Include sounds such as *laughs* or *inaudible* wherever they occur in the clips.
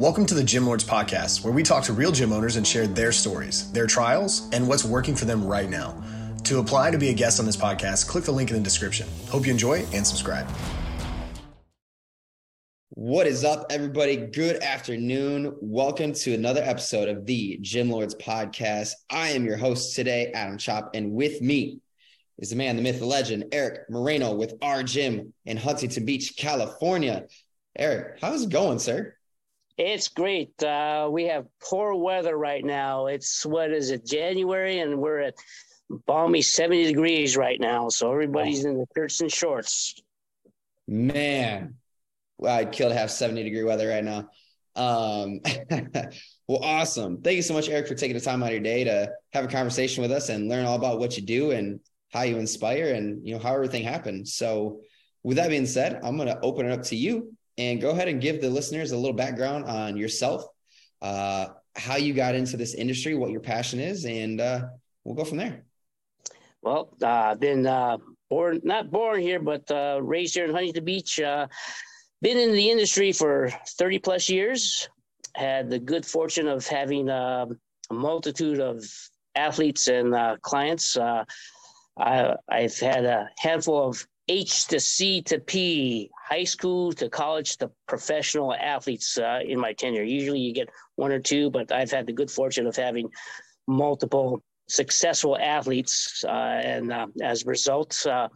Welcome to the Gym Lords Podcast, where we talk to real gym owners and share their stories, their trials, and what's working for them right now. To apply to be a guest on this podcast, click the link in the description. Hope you enjoy and subscribe. What is up, everybody? Good afternoon. Welcome to another episode of the Gym Lords Podcast. I am your host today, Adam Chop, and with me is the man, the myth, the legend, Erich Moreno with our gym in Huntington Beach, California. Erich, how's it going, sir? It's great. Uh, we have poor weather right now. It's what is it, January, and we're at balmy 70 degrees right now. So everybody's in the shirts and shorts. Man, well, I'd kill to have 70 degree weather right now. Um, *laughs* well, awesome. Thank you so much, Erich, for taking the time out of your day to have a conversation with us and learn all about what you do and how you inspire and you know how everything happens. So, with that being said, I'm going to open it up to you and go ahead and give the listeners a little background on yourself, uh, how you got into this industry, what your passion is, and uh, we'll go from there. Well, uh, I've been uh, born, not born here, but uh, raised here in Huntington Beach. Uh, been in the industry for 30 plus years. Had the good fortune of having a multitude of athletes and clients. I, I've had a handful of H to C to P, high school to college to professional athletes uh, in my tenure. Usually you get one or two, but I've had the good fortune of having multiple successful athletes. Uh, and uh, as a result, uh,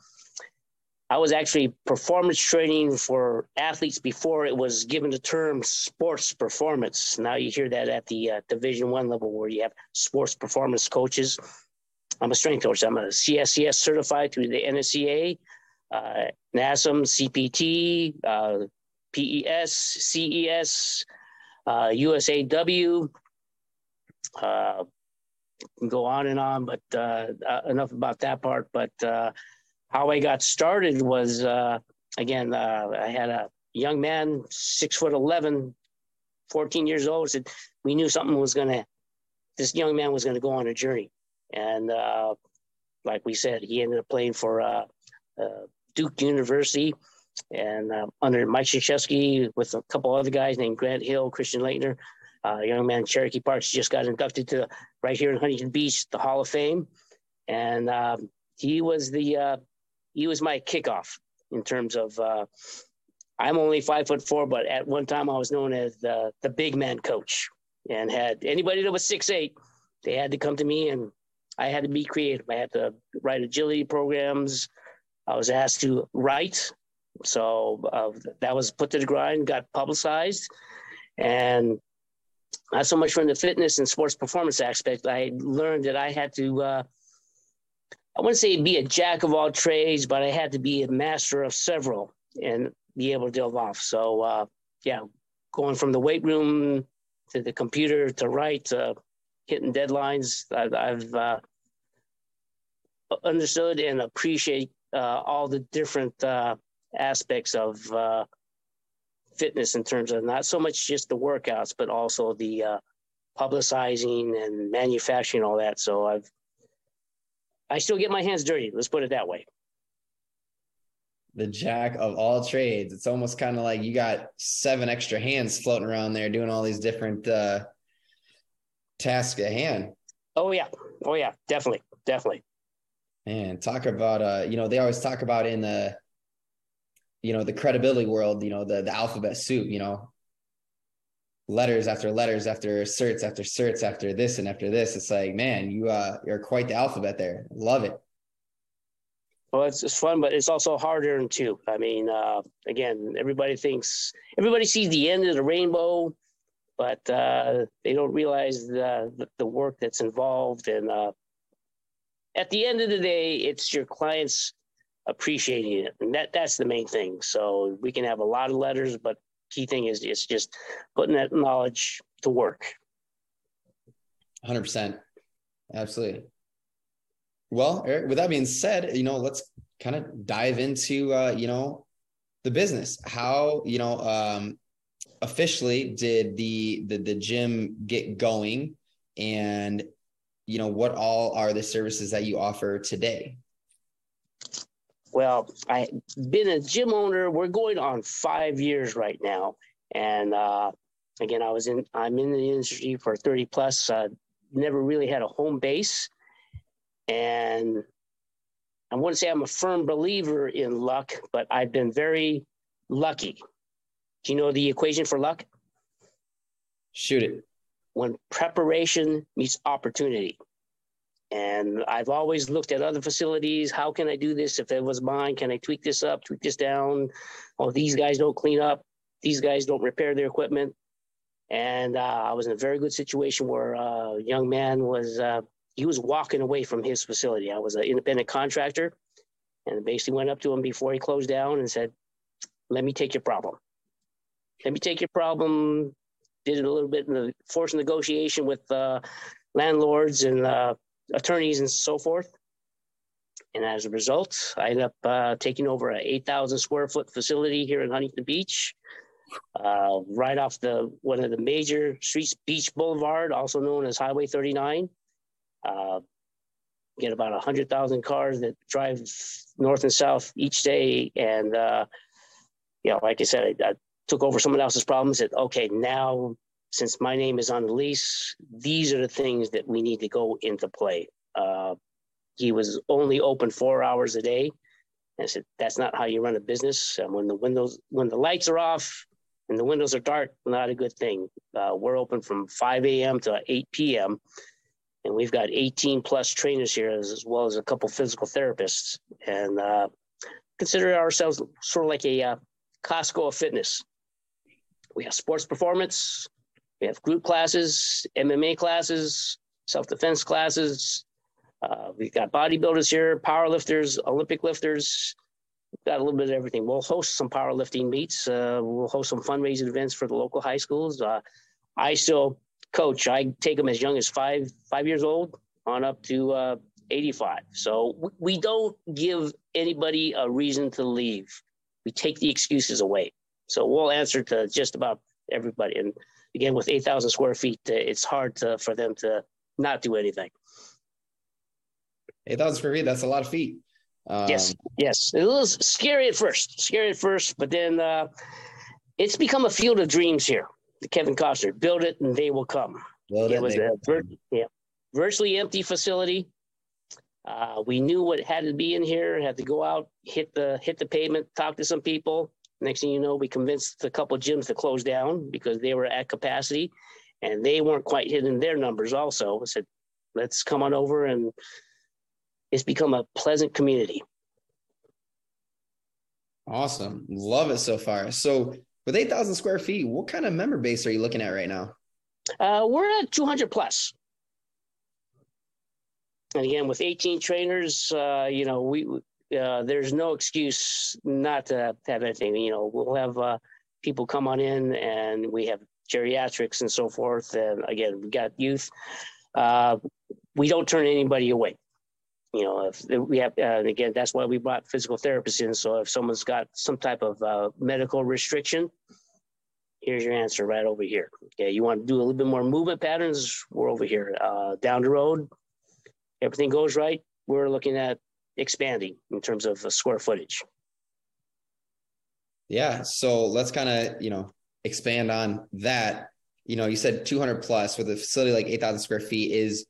I was actually performance training for athletes before it was given the term sports performance. Now you hear that at the uh, Division One level, where you have sports performance coaches. I'm a strength coach. I'm a CSCS certified through the NSCA uh, NASM, CPT, uh, PES, CES, uh, USAW. Uh, go on and on, but uh, uh, enough about that part. But uh, how I got started was again, I had a young man, six foot 11, 14 years old, said we knew something was going to, this young man was going to go on a journey. And like we said, he ended up playing for uh, uh, Duke University, and uh, under Mike Krzyzewski with a couple other guys named Grant Hill, Christian Laettner, uh, young man Cherokee Parks just got inducted to right here in Huntington Beach, the Hall of Fame, and um, he was the uh, he was my kickoff in terms of. Uh, I'm only five foot four, but at one time I was known as the the big man coach, and had anybody that was six eight, they had to come to me, and I had to be creative. I had to write agility programs, I was asked to write. So uh, that was put to the grind, got publicized. And not so much from the fitness and sports performance aspect, I learned that I had to, uh, I wouldn't say be a jack of all trades, but I had to be a master of several and be able to delve off. So, uh, yeah, going from the weight room to the computer to write to hitting deadlines, I've, I've uh, understood and appreciate uh, all the different uh, aspects of uh, fitness in terms of not so much just the workouts, but also the uh, publicizing and manufacturing all that. So I've I still get my hands dirty. Let's put it that way. The jack of all trades. It's almost kind of like you got seven extra hands floating around there doing all these different uh, tasks at hand. Oh yeah, oh yeah, definitely, definitely. Man, talk about uh, you know, they always talk about in the you know, the credibility world, you know, the the alphabet soup, you know, letters after letters after certs after certs after this and after this. It's like, man, you uh you're quite the alphabet there. Love it. Well, it's, it's fun, but it's also harder too. I mean, uh, again, everybody thinks everybody sees the end of the rainbow, but uh, they don't realize the, the, the work that's involved and uh, at the end of the day, it's your clients appreciating it, and that that's the main thing. So we can have a lot of letters, but key thing is it's just putting that knowledge to work. Hundred percent, absolutely. Well, Erich, with that being said, you know, let's kind of dive into uh, you know the business. How you know um, officially did the the the gym get going, and you know, what all are the services that you offer today? Well, I've been a gym owner. We're going on five years right now. And uh, again, I was in, I'm in the industry for 30 plus, uh, never really had a home base. And I wouldn't say I'm a firm believer in luck, but I've been very lucky. Do you know the equation for luck? Shoot it. When preparation meets opportunity. And I've always looked at other facilities. How can I do this? If it was mine, can I tweak this up, tweak this down? Oh, these guys don't clean up. These guys don't repair their equipment. And uh, I was in a very good situation where a young man was uh, he was walking away from his facility. I was an independent contractor, and basically went up to him before he closed down and said, "Let me take your problem. Let me take your problem." Did a little bit in the forced negotiation with uh, landlords and uh, attorneys and so forth. And as a result, I ended up uh, taking over an 8,000 square foot facility here in Huntington Beach uh, right off the one of the major streets, Beach Boulevard, also known as Highway 39. Uh, get about 100,000 cars that drive north and south each day. And, uh, you know, like I said, I, I took over someone else's problems. Said, okay, now since my name is on the lease, these are the things that we need to go into play. Uh, he was only open four hours a day. And I said, that's not how you run a business. And when the windows, when the lights are off, and the windows are dark, not a good thing. Uh, we're open from 5 a.m. to 8 p.m. And we've got 18 plus trainers here, as, as well as a couple physical therapists. And uh, consider ourselves sort of like a uh, Costco of fitness. We have sports performance, we have group classes, MMA classes, self defense classes. Uh, we've got bodybuilders here, power lifters, Olympic lifters, got a little bit of everything. We'll host some powerlifting meets. Uh, we'll host some fundraising events for the local high schools. Uh, I still coach. I take them as young as five five years old on up to uh, 85. So we don't give anybody a reason to leave. We take the excuses away. So we'll answer to just about everybody. And again, with 8,000 square feet, uh, it's hard to, for them to not do anything. 8,000 square feet, that's a lot of feet. Um, yes, yes. It was scary at first, scary at first, but then uh, it's become a field of dreams here. The Kevin Costner, build it and they will come. Well, it was a vir- yeah, virtually empty facility. Uh, we knew what had to be in here. Had to go out, hit the hit the pavement, talk to some people. Next thing you know, we convinced a couple gyms to close down because they were at capacity, and they weren't quite hitting their numbers. Also, I said, "Let's come on over and it's become a pleasant community. Awesome. Love it so far. So, with 8,000 square feet, what kind of member base are you looking at right now? Uh, we're at 200 plus. And again, with 18 trainers, uh, you know, we uh, there's no excuse not to have anything. You know, we'll have uh, people come on in, and we have geriatrics and so forth. And again, we got youth. Uh, we don't turn anybody away you know, if we have, uh, again, that's why we brought physical therapists in. So if someone's got some type of uh, medical restriction, here's your answer right over here. Okay, you want to do a little bit more movement patterns, we're over here. Down the road, everything goes right, we're looking at expanding in terms of square footage. Yeah, so let's kind of, you know, expand on that. You know, you said 200 plus with a facility like 8,000 square feet is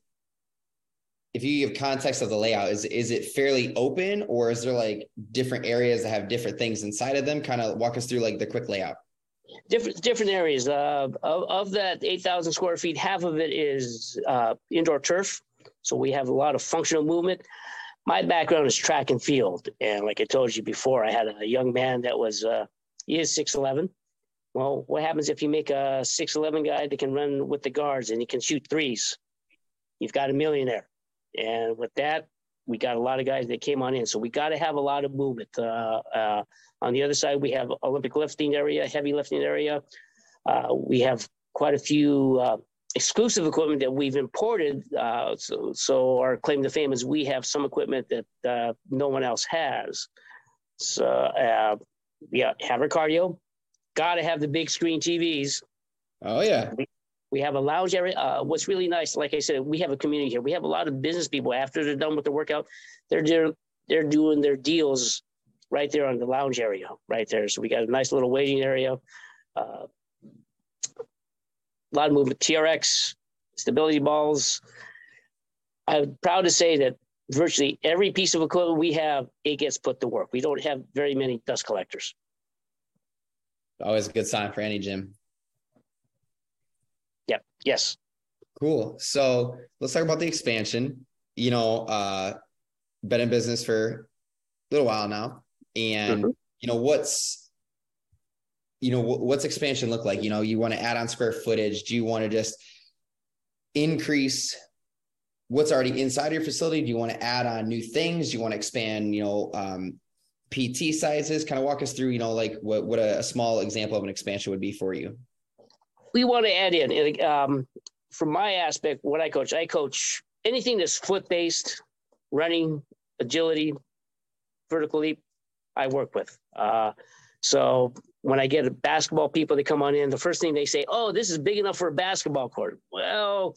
if you give context of the layout, is is it fairly open or is there like different areas that have different things inside of them? Kind of walk us through like the quick layout. Different different areas. Uh, of, of that eight thousand square feet, half of it is uh, indoor turf, so we have a lot of functional movement. My background is track and field, and like I told you before, I had a young man that was uh, he is six eleven. Well, what happens if you make a six eleven guy that can run with the guards and he can shoot threes? You've got a millionaire. And with that, we got a lot of guys that came on in. So we got to have a lot of movement. Uh, uh, on the other side, we have Olympic lifting area, heavy lifting area. Uh, we have quite a few uh, exclusive equipment that we've imported. Uh, so, so our claim to fame is we have some equipment that uh, no one else has. So yeah, have our cardio. Got to have the big screen TVs. Oh yeah. We, we have a lounge area. Uh, what's really nice, like I said, we have a community here. We have a lot of business people. After they're done with the workout, they're they're, they're doing their deals right there on the lounge area, right there. So we got a nice little waiting area. Uh, a lot of movement. TRX, stability balls. I'm proud to say that virtually every piece of equipment we have, it gets put to work. We don't have very many dust collectors. Always a good sign for any gym. Yep. Yes. Cool. So let's talk about the expansion. You know, uh, been in business for a little while now, and mm-hmm. you know what's you know what's expansion look like? You know, you want to add on square footage. Do you want to just increase what's already inside your facility? Do you want to add on new things? Do you want to expand? You know, um, PT sizes? Kind of walk us through. You know, like what what a, a small example of an expansion would be for you. We want to add in. Um, from my aspect, what I coach, I coach anything that's foot based, running, agility, vertical leap, I work with. Uh, so when I get basketball people that come on in, the first thing they say, "Oh, this is big enough for a basketball court." Well,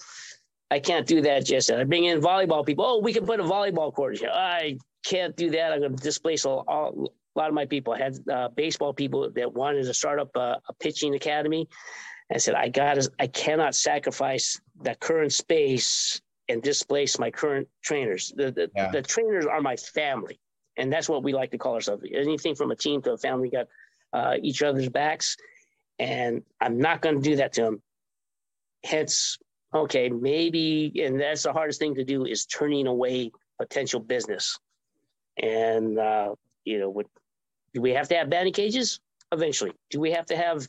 I can't do that just yet. I bring in volleyball people. Oh, we can put a volleyball court here. I can't do that. I'm going to displace all, all, a lot of my people. I had uh, baseball people that wanted to start up a, a pitching academy. I said, I got to, I cannot sacrifice that current space and displace my current trainers. The, the, yeah. the, trainers are my family. And that's what we like to call ourselves. Anything from a team to a family, got uh, each other's backs. And I'm not going to do that to them. Hence, okay, maybe, and that's the hardest thing to do is turning away potential business. And, uh, you know, would, do we have to have batting cages? Eventually. Do we have to have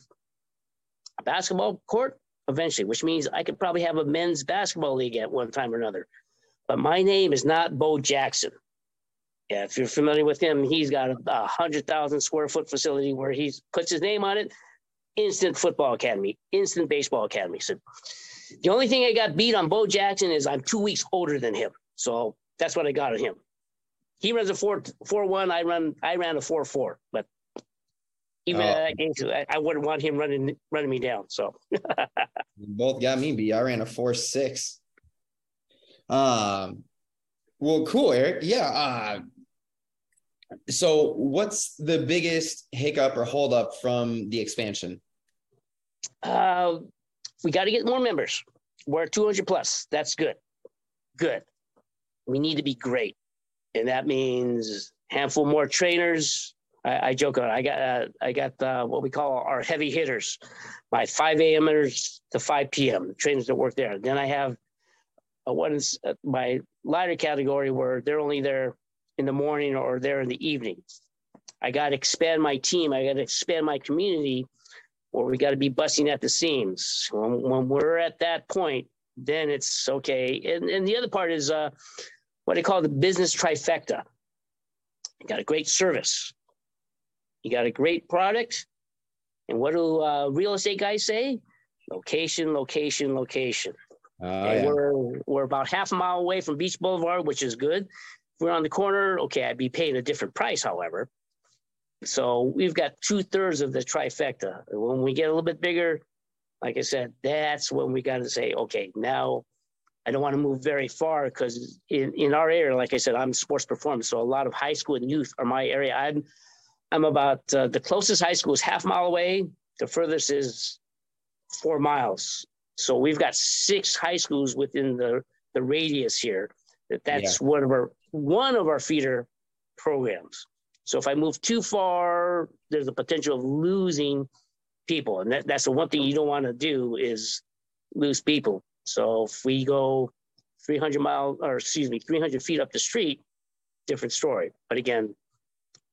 a basketball court? Eventually, which means I could probably have a men's basketball league at one time or another. But my name is not Bo Jackson. Yeah, if you're familiar with him, he's got a, a hundred thousand square foot facility where he puts his name on it. Instant football academy, instant baseball academy. So the only thing I got beat on Bo Jackson is I'm two weeks older than him. So that's what I got on him. He runs a four four one. I run I ran a four four. But even oh. that game, I, I wouldn't want him running running me down. So *laughs* both got me beat. I ran a four six. Um, well, cool, Erich. Yeah. Uh, so, what's the biggest hiccup or holdup from the expansion? Uh, we got to get more members. We're 200 plus. That's good. Good. We need to be great. And that means handful more trainers. I, I joke on. I got uh, I got uh, what we call our heavy hitters, my 5 a.m.ers to 5 p.m. trainers that work there. Then I have uh, what is uh, my lighter category where they're only there in the morning or there in the evening. I got to expand my team. I got to expand my community or we got to be busting at the seams. When, when, we're at that point, then it's okay. And, and the other part is uh, what I call the business trifecta. You got a great service, you got a great product, and what do uh, real estate guys say? Location, location, location. Uh, yeah. We're we're about half a mile away from Beach Boulevard, which is good. We're on the corner, okay, I'd be paying a different price, however. So we've got two thirds of the trifecta. When we get a little bit bigger, like I said, that's when we got to say, okay, now I don't want to move very far because in, in our area, like I said, I'm sports performance. So a lot of high school and youth are my area. I'm, I'm about uh, the closest high school is half mile away. The furthest is four miles. So we've got six high schools within the, the radius here. That that's yeah. one of our one of our feeder programs. So if I move too far, there's a potential of losing people. And that, that's the one thing you don't want to do is lose people. So if we go 300 miles, or excuse me, 300 feet up the street, different story. But again,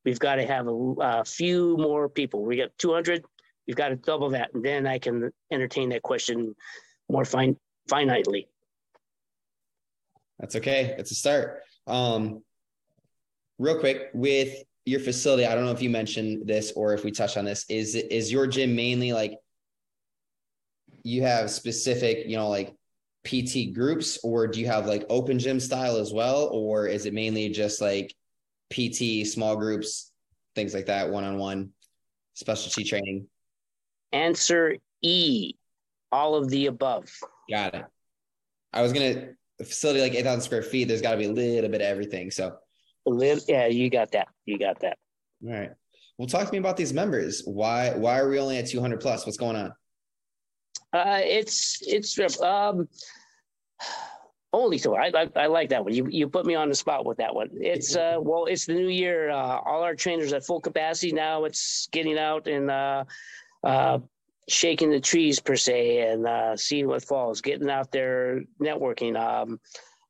we've got to have a, a few more people. We got 200, we've got to double that. And then I can entertain that question more fine, finitely. That's okay. It's a start. Um, real quick with your facility, I don't know if you mentioned this or if we touched on this, is is your gym mainly like you have specific, you know, like PT groups, or do you have like open gym style as well? Or is it mainly just like PT, small groups, things like that, one on one, specialty training? Answer E, all of the above. Got it. I was gonna a facility like 8,000 square feet, there's got to be a little bit of everything. So Live, yeah, you got that. You got that. All right. Well, talk to me about these members. Why why are we only at 200 plus? What's going on? Uh, it's it's um, only so. I, I, I like that one. You you put me on the spot with that one. It's uh *laughs* well, it's the new year. Uh, all our trainers at full capacity now. It's getting out and uh, uh, shaking the trees per se and uh, seeing what falls. Getting out there, networking. Um,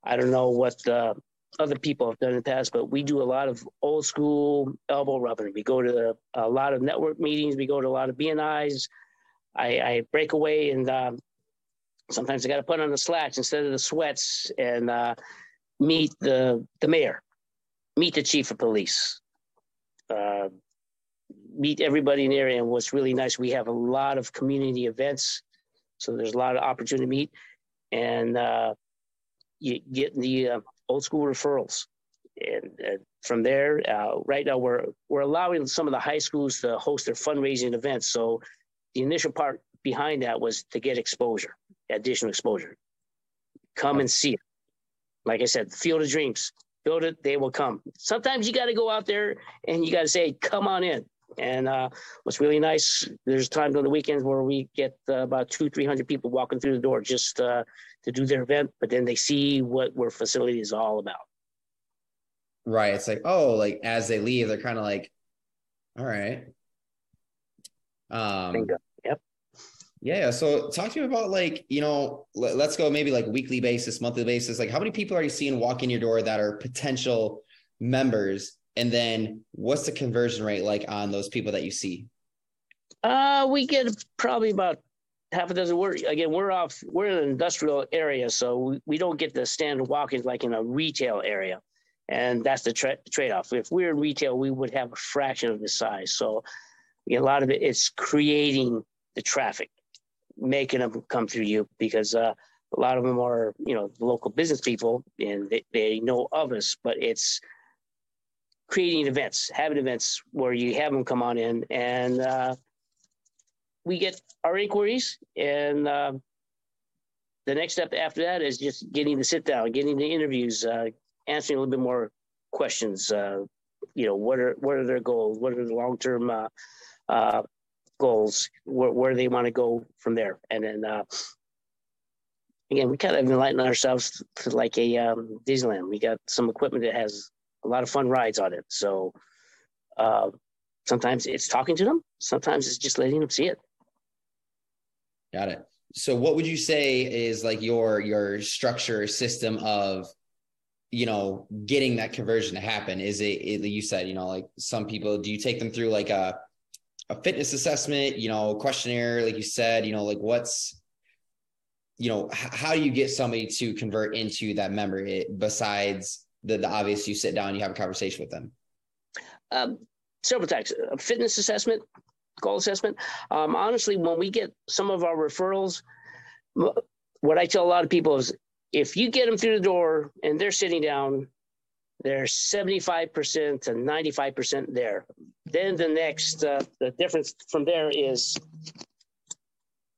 I don't know what the other people have done in the past, but we do a lot of old school elbow rubbing. We go to the, a lot of network meetings. We go to a lot of BNIs. I, I break away and um, sometimes I got to put on the slacks instead of the sweats and uh, meet the the mayor, meet the chief of police, uh, meet everybody in the area. And what's really nice, we have a lot of community events, so there's a lot of opportunity to meet, and uh, you get the uh, old school referrals. And, and from there, uh, right now we're we're allowing some of the high schools to host their fundraising events. So the initial part behind that was to get exposure additional exposure. Come and see it. Like I said, field of dreams. Build it, they will come. Sometimes you got to go out there and you got to say, come on in. And uh, what's really nice, there's times on the weekends where we get uh, about two, 300 people walking through the door just uh, to do their event, but then they see what our facility is all about. Right. It's like, oh, like as they leave, they're kind of like, all right. Um, Bingo. Yeah. So talk to me about like, you know, let, us go maybe like weekly basis, monthly basis. Like how many people are you seeing walk in your door that are potential members? And then what's the conversion rate like on those people that you see? Uh, we get probably about half a dozen. We're again, we're off, we're in an industrial area. So we, we don't get the standard walk-ins like in a retail area. And that's the tra- trade-off. If we're in retail, we would have a fraction of the size. So a lot of it is creating the traffic making them come through you because uh, a lot of them are, you know, local business people and they, they know of us, but it's creating events, having events where you have them come on in and uh, we get our inquiries and uh, the next step after that is just getting the sit down, getting the interviews, uh, answering a little bit more questions. Uh, you know, what are what are their goals? What are the long term uh, uh, goals, where, where they want to go from there. And then again, we kind of enlighten ourselves to like a um, Disneyland. We got some equipment that has a lot of fun rides on it. So uh, sometimes it's talking to them, sometimes it's just letting them see it. Got it. So what would you say is like your your structure system of you know getting that conversion to happen is it, it you said you know like some people do you take them through like a a fitness assessment, you know, questionnaire, like you said, you know, like what's, you know, how do you get somebody to convert into that member it, besides the, the obvious you sit down, you have a conversation with them? Um, several types a fitness assessment, goal assessment. Um, honestly, when we get some of our referrals, what I tell a lot of people is if you get them through the door and they're sitting down, they're 75% to 95% there. Then the next, uh, the difference from there is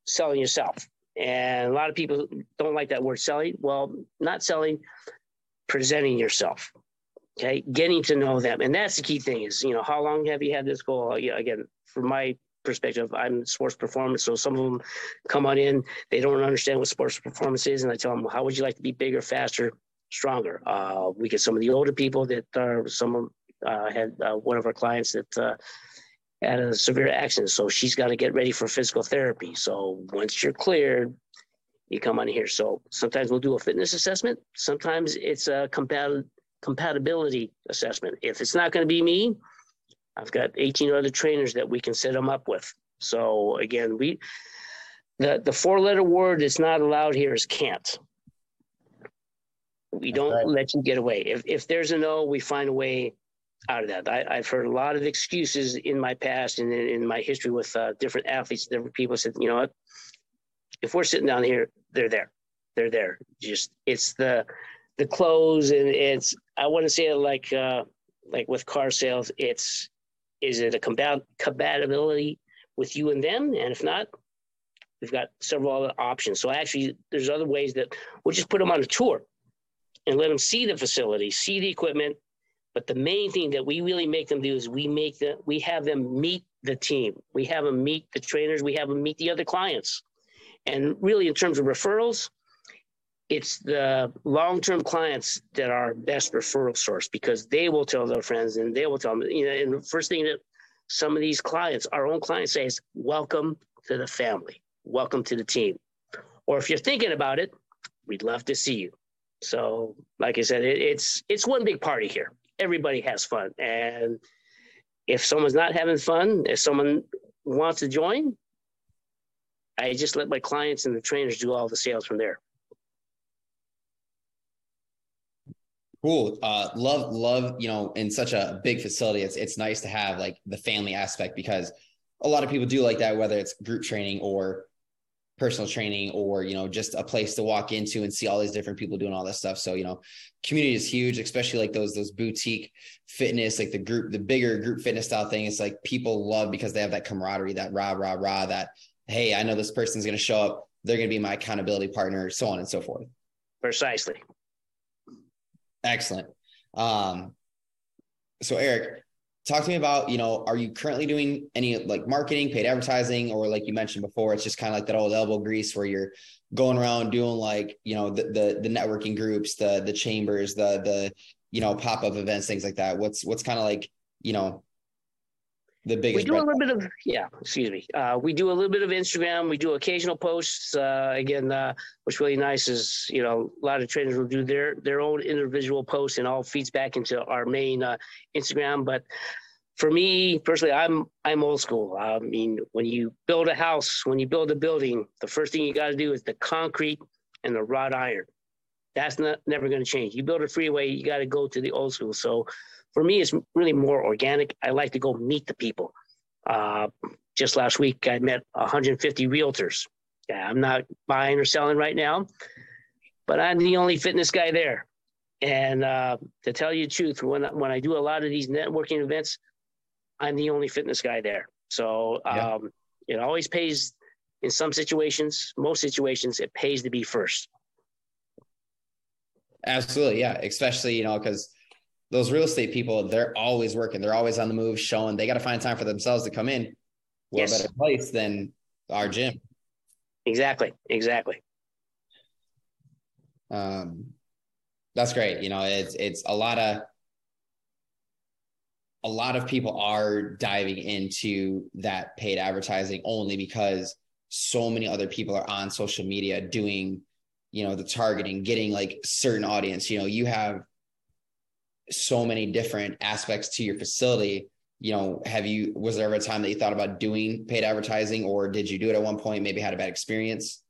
selling yourself. And a lot of people don't like that word selling. Well, not selling, presenting yourself. Okay, getting to know them, and that's the key thing. Is you know how long have you had this goal? Yeah, again, from my perspective, I'm sports performance. So some of them come on in, they don't understand what sports performance is, and I tell them, how would you like to be bigger, faster, stronger. Uh, we get some of the older people that are some uh, had uh, one of our clients that uh, had a severe accident, so she's got to get ready for physical therapy. So once you're cleared, you come on here. So sometimes we'll do a fitness assessment. Sometimes it's a compat- compatibility assessment. If it's not going to be me, I've got 18 other trainers that we can set them up with. So again, we the the four letter word that's not allowed here is can't. We don't right. let you get away. If if there's a no, we find a way out of that. I, have heard a lot of excuses in my past and in, in my history with uh, different athletes. Different people said, you know what? If we're sitting down here, they're there. They're there. Just it's the the clothes and it's. I want to say it like uh, like with car sales. It's is it a combat compatibility with you and them? And if not, we've got several other options. So actually, there's other ways that we'll just put them on a tour and let them see the facility, see the equipment. But the main thing that we really make them do is we make them, we have them meet the team. We have them meet the trainers. We have them meet the other clients. And really, in terms of referrals, it's the long-term clients that are best referral source because they will tell their friends and they will tell them. You know, and the first thing that some of these clients, our own clients, say is, "Welcome to the family. Welcome to the team." Or if you're thinking about it, we'd love to see you. So, like I said, it, it's it's one big party here. Everybody has fun, and if someone's not having fun, if someone wants to join, I just let my clients and the trainers do all the sales from there. Cool. Uh, love, love, you know, in such a big facility, it's, it's nice to have like the family aspect because a lot of people do like that, whether it's group training or personal training or, you know, just a place to walk into and see all these different people doing all this stuff. So, you know, community is huge, especially like those, those boutique fitness, like the group, the bigger group fitness style thing. It's like people love because they have that camaraderie, that rah, rah, rah, that, Hey, I know this person's going to show up. They're going to be my accountability partner, so on and so forth. Precisely. Excellent. Um, so Erich, talk to me about, you know, are you currently doing any like marketing, paid advertising, or like you mentioned before, it's just kind of like that old elbow grease where you're going around doing like, you know, the, the, the networking groups, the, the chambers, the, the, you know, pop-up events, things like that. What's, what's kind of like, you know, the biggest. We do a little bit of yeah. Excuse me. Uh, we do a little bit of Instagram. We do occasional posts. Uh, again, uh, what's really nice is you know a lot of trainers will do their their own individual posts and all feeds back into our main uh, Instagram. But for me personally, I'm I'm old school. I mean, when you build a house, when you build a building, the first thing you got to do is the concrete and the wrought iron. That's not never going to change. You build a freeway, you got to go to the old school. So for me, it's really more organic. I like to go meet the people. Uh, just last week, I met 150 realtors. Yeah, I'm not buying or selling right now, but I'm the only fitness guy there. And uh, to tell you the truth, when when I do a lot of these networking events, I'm the only fitness guy there. So yeah. um, it always pays in some situations, most situations, it pays to be first. Absolutely, yeah. Especially you know because those real estate people, they're always working. They're always on the move, showing they got to find time for themselves to come in. What yes. better place than our gym? Exactly. Exactly. Um, that's great. You know, it's it's a lot of a lot of people are diving into that paid advertising only because so many other people are on social media doing, you know, the targeting, getting like certain audience. You know, you have so many different aspects to your facility. You know have you was there ever a time that you thought about doing paid advertising or did you do it at one point maybe had a bad experience?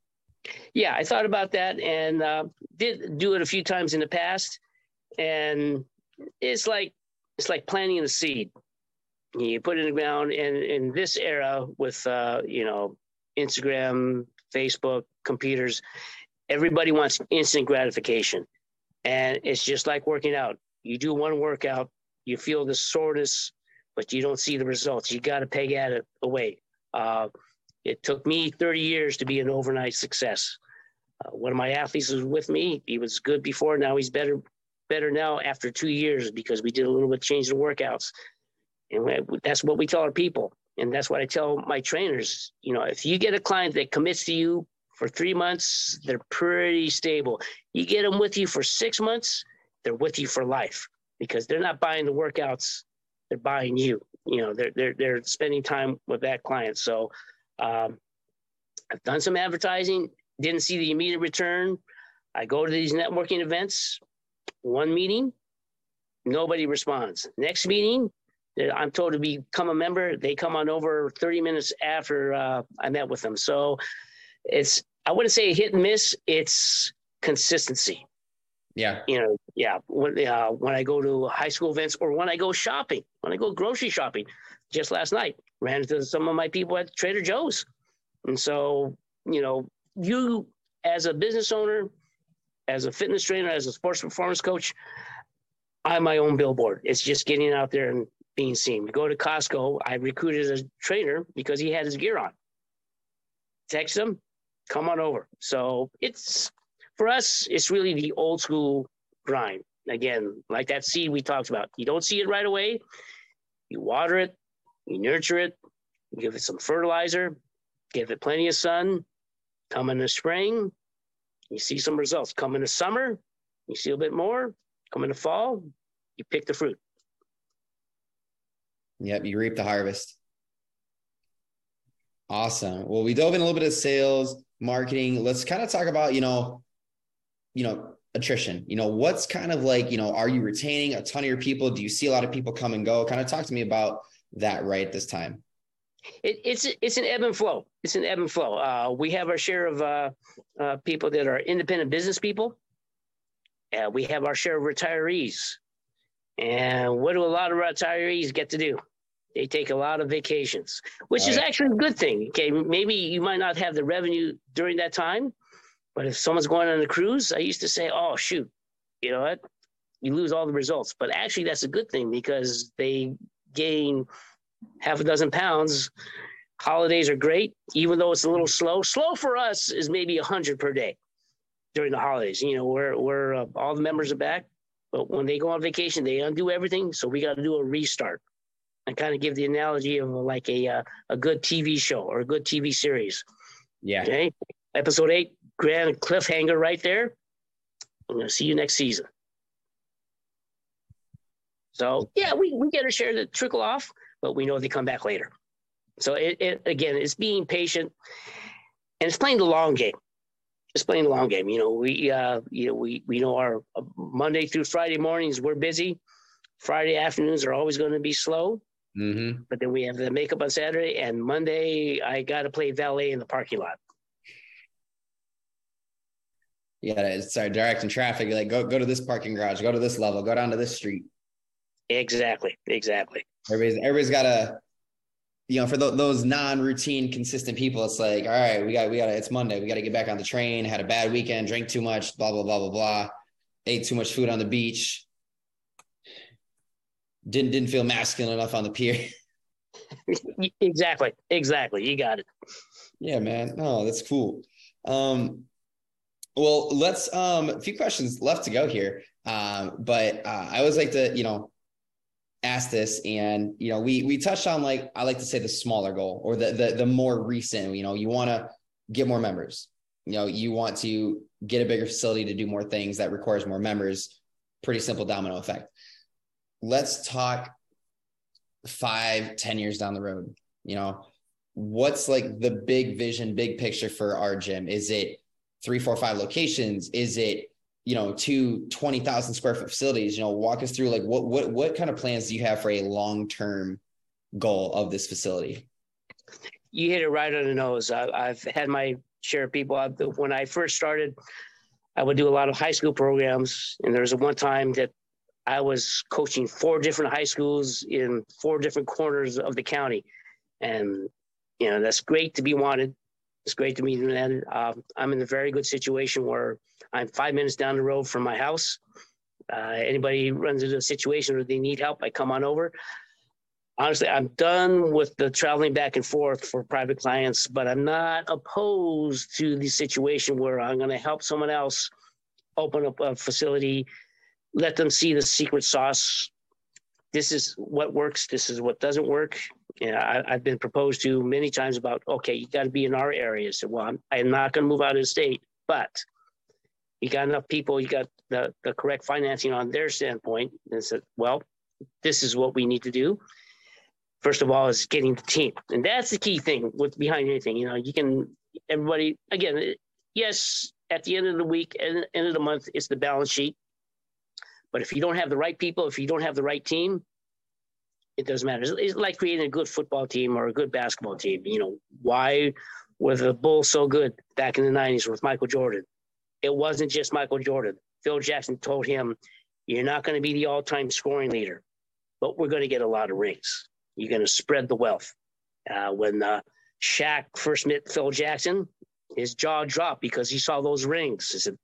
Yeah i thought about that and uh, did do it a few times in the past. And it's like it's like planting a seed. You put it in the ground and in this era with uh, you know instagram facebook computers everybody wants instant gratification and it's just like working out you do one workout, you feel the soreness, but you don't see the results. You got to peg at it away. Uh, it took me 30 years to be an overnight success. Uh, one of my athletes was with me. He was good before. Now he's better, better now after two years because we did a little bit change the workouts, and that's what we tell our people. And that's what I tell my trainers. You know, if you get a client that commits to you for three months, they're pretty stable. You get them with you for six months, they're with you for life because they're not buying the workouts, they're buying you. You know, they're they're they're spending time with that client. So um, I've done some advertising, didn't see the immediate return. I go to these networking events, one meeting, nobody responds. Next meeting, I'm told to become a member. They come on over 30 minutes after uh, I met with them. So it's I wouldn't say hit and miss. It's consistency. Yeah. You know, yeah. When uh, when I go to high school events or when I go shopping, when I go grocery shopping, just last night ran into some of my people at Trader Joe's, and so you know, you as a business owner, as a fitness trainer, as a sports performance coach, I'm my own billboard. It's just getting out there and being seen. We go to Costco. I recruited a trainer because he had his gear on. Text him, come on over. So it's for us, it's really the old school grind. Again, like that seed we talked about. You don't see it right away. You water it, you nurture it, you give it some fertilizer, give it plenty of sun. Come in the spring, you see some results. Come in the summer, you see a bit more. Come in the fall, you pick the fruit. Yep, you reap the harvest. Awesome. Well, we dove in a little bit of sales, marketing. Let's kind of talk about, you know, you know, attrition. You know, what's kind of like, you know, are you retaining a ton of your people? Do you see a lot of people come and go? Kind of talk to me about that right this time. It, it's it's an ebb and flow. It's an ebb and flow. Uh, we have our share of uh, uh, people that are independent business people. We have our share of retirees. And what do a lot of retirees get to do? They take a lot of vacations, which is actually a good thing. Okay, maybe you might not have the revenue during that time, but if someone's going on a cruise, I used to say, "Oh shoot, you know what? You lose all the results." But actually, that's a good thing because they gain half a dozen pounds. Holidays are great, even though it's a little slow. Slow for us is maybe a hundred per day during the holidays. You know, where where uh, all the members are back, but when they go on vacation, they undo everything. So we got to do a restart. I kind of give the analogy of like a uh, a good TV show or a good TV series. Yeah. Okay. Episode eight, grand cliffhanger right there. I'm gonna see you next season. So yeah, we, we get a share that trickle off, but we know they come back later. So it, it again, it's being patient and it's playing the long game. It's playing the long game. You know, we uh, you know we we know our uh, Monday through Friday mornings we're busy. Friday afternoons are always going to be slow. Mm-hmm. But then we have the makeup on Saturday, and Monday I got to play valet in the parking lot. Yeah, start directing traffic. Like go go to this parking garage, go to this level, go down to this street. Exactly, exactly. Everybody's everybody's got to, you know, for th- those non-routine, consistent people, it's like, all right, we got we got. It's Monday, we got to get back on the train. Had a bad weekend, drank too much, blah blah blah blah blah. Ate too much food on the beach. Didn't didn't feel masculine enough on the pier. *laughs* exactly, exactly. You got it. Yeah, man. No, that's cool. Um, well, let's um a few questions left to go here. Um, but uh, I always like to, you know, ask this and you know we we touched on like i like to say the smaller goal or the the, the more recent you know you want to get more members you know you want to get a bigger facility to do more things that requires more members pretty simple domino effect let's talk five ten years down the road you know? What's like the big vision big picture for our gym? Is it three four five locations? Is it you know two 20,000 square foot facilities? You know walk us through like what what what kind of plans do you have for a long term goal of this facility? You hit it right on the nose. I, have had my share of people. I've, when i first started i would do a lot of high school programs and there was a one time that i was coaching four different high schools in four different corners of the county and you know that's great to be wanted it's great to meet you. And um, I'm in a very good situation where I'm five minutes down the road from my house. Uh, anybody runs into a situation where they need help, I come on over. Honestly, I'm done with the traveling back and forth for private clients, but I'm not opposed to the situation where I'm going to help someone else open up a facility, let them see the secret sauce. This is what works. This is what doesn't work. Yeah, I, have been proposed to many times about, okay, you got to be in our area. So, well, I'm, I'm not going to move out of the state, but you got enough people, you got the, the correct financing on their standpoint. And said, well, this is what we need to do. First of all, is getting the team. And that's the key thing with behind anything. You know, you can, everybody, again, yes, at the end of the week, and end of the month, it's the balance sheet. But if you don't have the right people, if you don't have the right team, it doesn't matter. It's, like creating a good football team or a good basketball team. You know, why were the Bulls so good back in the 90s with Michael Jordan? It wasn't just Michael Jordan. Phil Jackson told him, You're not going to be the all time scoring leader, but we're going to get a lot of rings. You're going to spread the wealth. Uh, when uh, Shaq first met Phil Jackson, his jaw dropped because he saw those rings. He said,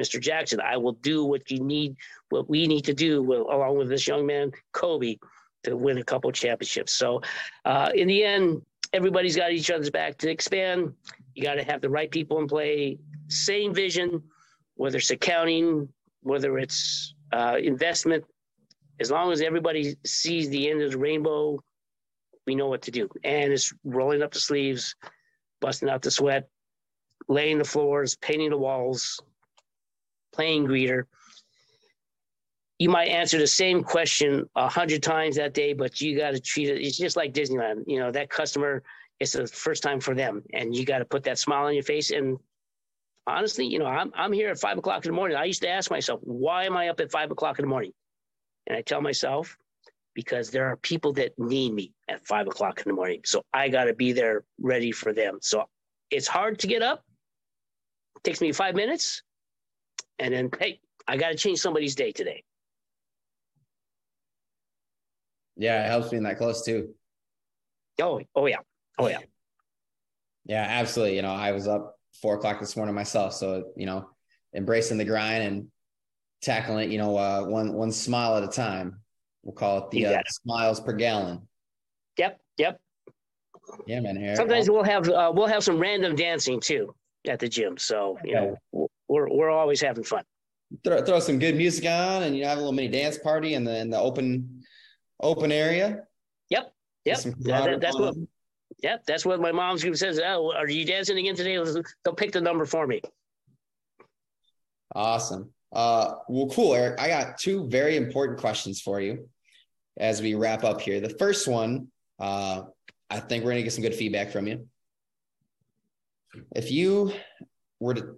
Mr. Jackson, I will do what you need, what we need to do, along with this young man, Kobe, to win a couple championships. So, uh, in the end, everybody's got each other's back to expand. You got to have the right people in play, same vision, whether it's accounting, whether it's uh, investment. As long as everybody sees the end of the rainbow, we know what to do. And it's rolling up the sleeves, busting out the sweat, laying the floors, painting the walls, playing greeter. You might answer the same question a hundred times that day, but you got to treat it. It's just like Disneyland. You know that customer. It's the first time for them, and you got to put that smile on your face. And honestly, you know, I'm I'm here at five o'clock in the morning. I used to ask myself, why am I up at five o'clock in the morning? And I tell myself, because there are people that need me at five o'clock in the morning. So I got to be there ready for them. So it's hard to get up. It takes me five minutes. And then, hey, I got to change somebody's day today. Yeah, it helps being that close too. Oh, oh yeah. Oh yeah. Yeah, absolutely. You know, I was up four o'clock this morning myself. So, you know, embracing the grind and tackling it, you know, uh, one one smile at a time. We'll call it the uh, smiles per gallon. Yep, yep. Yeah, man. Here, Sometimes we'll have uh, we'll have some random dancing too at the gym. So you know, we're we're always having fun. Throw, throw some good music on, and you have a little mini dance party in the in the open open area. Yep, yep. That, that's what. Yep, that's what my mom's group says. Oh, are you dancing again today? They'll pick the number for me. Awesome. Uh, well, cool, Erich. I got two very important questions for you as we wrap up here. The first one, uh, I think we're going to get some good feedback from you. If you were to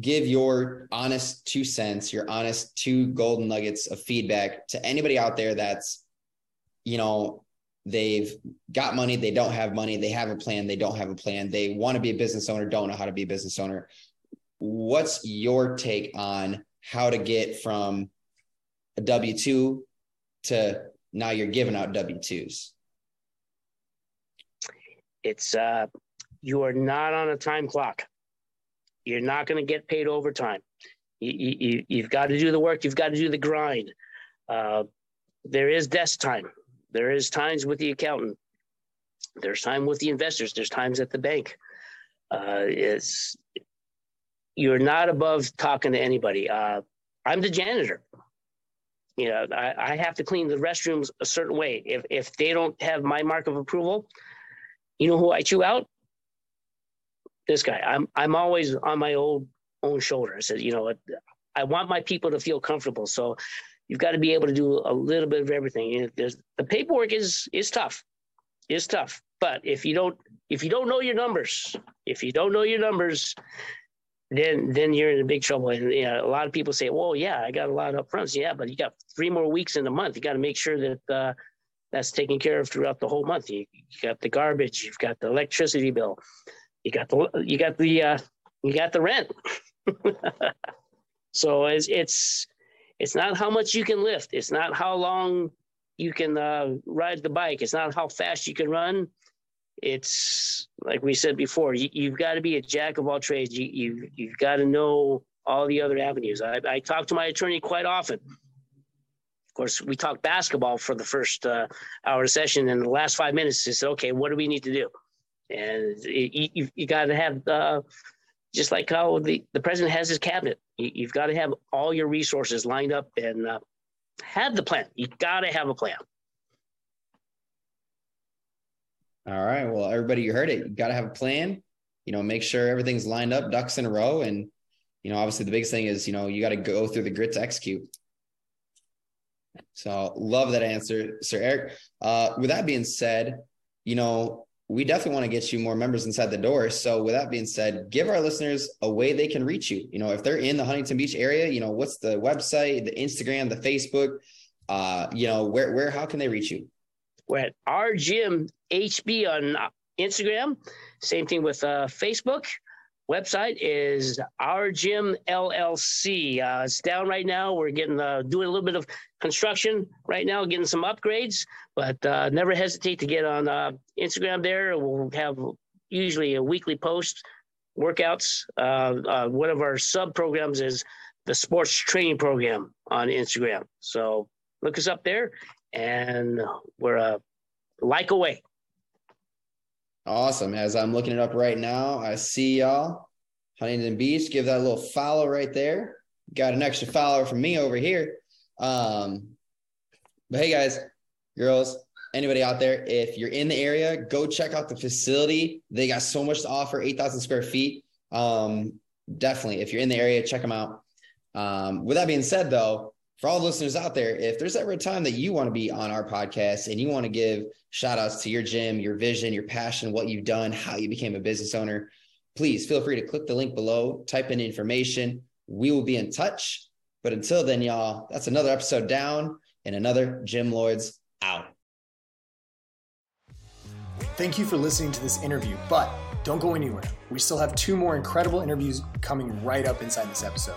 give your honest two cents, your honest two golden nuggets of feedback to anybody out there that's, you know, they've got money, they don't have money, they have a plan, they don't have a plan, they want to be a business owner, don't know how to be a business owner. What's your take on how to get from a W 2 to now you're giving out W 2s? It's, uh, you are not on a time clock. You're not going to get paid overtime. You, you, you've got to do the work, you've got to do the grind. Uh, there is desk time, there is times with the accountant, there's time with the investors, there's times at the bank. Uh, it's you're not above talking to anybody. Uh, I'm the janitor. You know, I, I, have to clean the restrooms a certain way. If if they don't have my mark of approval, you know who I chew out? This guy. I'm I'm always on my old own shoulder. I said, you know, I want my people to feel comfortable. So you've got to be able to do a little bit of everything. There's, the paperwork is is tough. It's tough. But if you don't if you don't know your numbers, if you don't know your numbers, then then you're in big trouble. And you know, a lot of people say, "Well, yeah, I got a lot up front." Yeah, but you got three more weeks in the month. You got to make sure that uh, that's taken care of throughout the whole month. You, you, got the garbage, you've got the electricity bill, you got the you got the uh, you got the rent. *laughs* so it's it's it's not how much you can lift. It's not how long you can uh, ride the bike. It's not how fast you can run it's like we said before, you, have got to be a jack of all trades. You, you, you've got to know all the other avenues. I, I talk to my attorney quite often. Of course, we talked basketball for the first uh, hour session, and the last five minutes, he said, "Okay, what do we need to do?" And it, you, you got to have, uh, just like how the, the president has his cabinet, you, have got to have all your resources lined up and uh, have the plan. You got to have a plan. All right. Well, everybody, you heard it. You got to have a plan. You know, make sure everything's lined up, ducks in a row, and you know, obviously, the biggest thing is you know you got to go through the grit to execute. So, love that answer, Sir Erich. Uh, with that being said, you know, we definitely want to get you more members inside the door. So, with that being said, give our listeners a way they can reach you. You know, if they're in the Huntington Beach area, you know, what's the website, the Instagram, the Facebook? Uh, you know, where where how can they reach you? We're at our gym HB on Instagram. Same thing with uh, Facebook. Website is our gym LLC. Uh, it's down right now. We're getting uh, doing a little bit of construction right now, getting some upgrades. But uh, never hesitate to get on uh, Instagram. There, we'll have usually a weekly post workouts. Uh, uh, one of our sub programs is the sports training program on Instagram. So look us up there, and we're a like away. Awesome. As I'm looking it up right now, I see y'all. Huntington Beach, give that a little follow right there. Got an extra follower from me over here. Um, but hey, guys, girls, anybody out there, if you're in the area, go check out the facility. They got so much to offer 8,000 square feet. Um, definitely, if you're in the area, check them out. Um, with that being said, though, for all listeners out there, if there's ever a time that you want to be on our podcast and you want to give shout outs to your gym, your vision, your passion, what you've done, how you became a business owner, please feel free to click the link below, type in information. We will be in touch. But until then, y'all, that's another episode down and another Gym Lords out. Thank you for listening to this interview, but don't go anywhere. We still have two more incredible interviews coming right up inside this episode.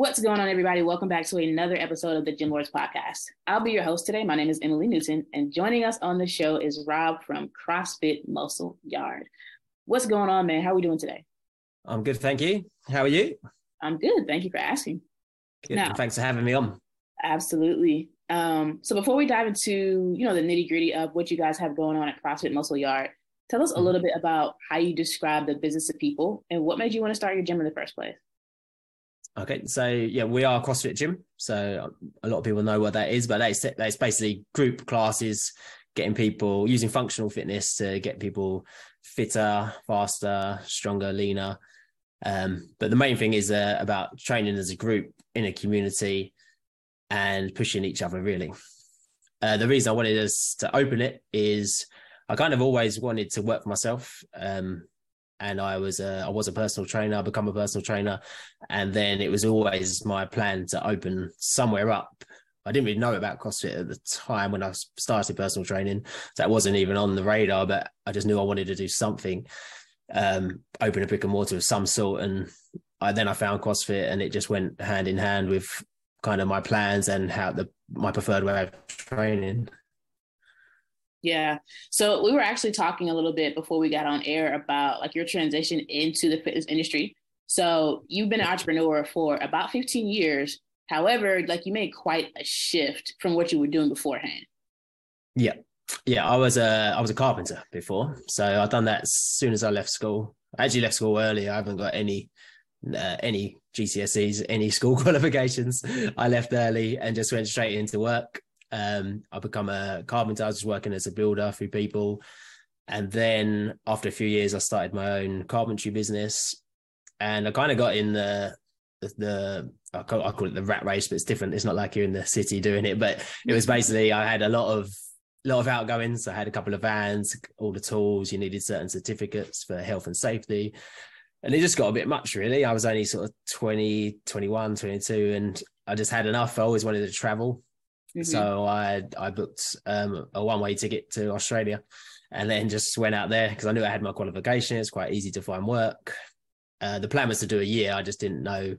What's going on, everybody? Welcome back to another episode of the Gym Lords Podcast. I'll be your host today. My name is Emily Newton, and joining us on the show is Rob from CrossFit Muscle Yard. What's going on, man? How are we doing today? I'm good, thank you. How are you? I'm good. Thank you for asking. Good. Now, Thanks for having me on. Absolutely. Um, so before we dive into you know the nitty gritty of what you guys have going on at CrossFit Muscle Yard, tell us a mm-hmm. little bit about how you describe the business of people and what made you want to start your gym in the first place. Okay, so yeah, we are CrossFit gym. So a lot of people know what that is, but that's that's basically group classes, getting people using functional fitness to get people fitter, faster, stronger, leaner. Um, but the main thing is uh, about training as a group in a community and pushing each other really. Uh, the reason I wanted us to open it is I kind of always wanted to work for myself. Um, and I was a, I was a personal trainer, I become a personal trainer, and then it was always my plan to open somewhere up. I didn't really know about CrossFit at the time when I started personal training. So that wasn't even on the radar, but I just knew I wanted to do something, um, open a brick and mortar of some sort. And I, then I found CrossFit, and it just went hand in hand with kind of my plans and how the my preferred way of training. Yeah. So we were actually talking a little bit before we got on air about like your transition into the fitness industry. So you've been an entrepreneur for about 15 years. However, like you made quite a shift from what you were doing beforehand. Yeah. Yeah, I was a I was a carpenter before. So I've done that as soon as I left school. I actually left school early. I haven't got any uh, any GCSEs, any school *laughs* qualifications. I left early and just went straight into work. Um, I become a carpenter. I was working as a builder for people, and then after a few years, I started my own carpentry business, and I kind of got in the the, the I, call, I call it the rat race, but it's different. It's not like you're in the city doing it, but it was basically I had a lot of lot of outgoings. I had a couple of vans, all the tools. You needed certain certificates for health and safety and it just got a bit much really i was only sort of 20 21 22 and i just had enough i always wanted to travel mm-hmm. so i i booked um, a one way ticket to australia and then just went out there because i knew i had my qualification it's quite easy to find work uh, the plan was to do a year i just didn't know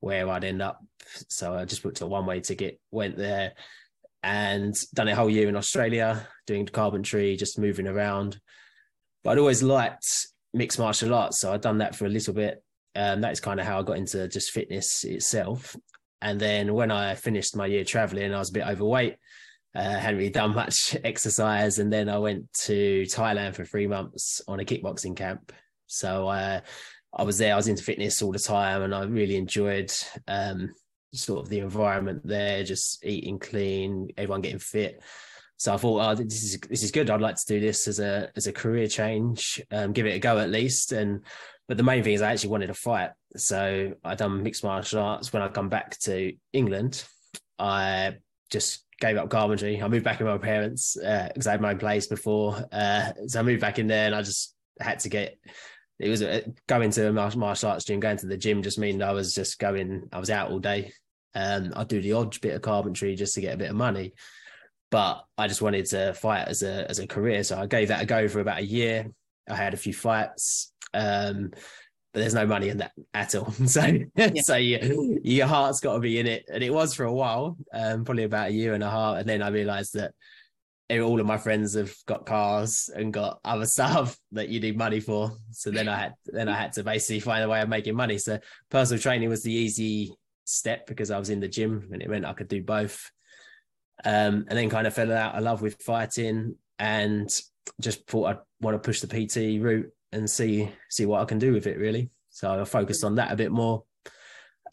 where i'd end up so i just booked a one way ticket went there and done a whole year in australia doing carpentry just moving around but i'd always liked mixed martial arts. So I'd done that for a little bit. Um, that is kind of how I got into just fitness itself. And then when I finished my year traveling, I was a bit overweight. Uh, hadn't really done *laughs* much exercise, and then I went to Thailand for three months on a kickboxing camp. So uh, I was there. I was into fitness all the time, and I really enjoyed um, sort of the environment there. Just eating clean, everyone getting fit. So I thought, oh, this is this is good. I'd like to do this as a as a career change, um, give it a go at least. And but the main thing is I actually wanted to fight. So I done mixed martial arts. When I come back to England, I just gave up carpentry. I moved back with my parents because uh, I had my own place before. Uh, so I moved back in there, and I just had to get. It was uh, going to a martial arts gym, going to the gym just mean I was just going. I was out all day. Um, I do the odd bit of carpentry just to get a bit of money but I just wanted to fight as a as a career. So I gave that a go for about a year. I had a few fights, um, but there's no money in that at all. *laughs* So yeah. so you, your heart's got to be in it, and it was for a while, um, probably about a year and a half, and then I realised that all of my friends have got cars and got other *laughs* stuff that you need money for. So then I had then I had to basically find a way of making money. So personal training was the easy step because I was in the gym and it meant I could do both. Um, and then kind of fell out of love with fighting and just thought I'd want to push the PT route and see see what I can do with it really. So I focused on that a bit more.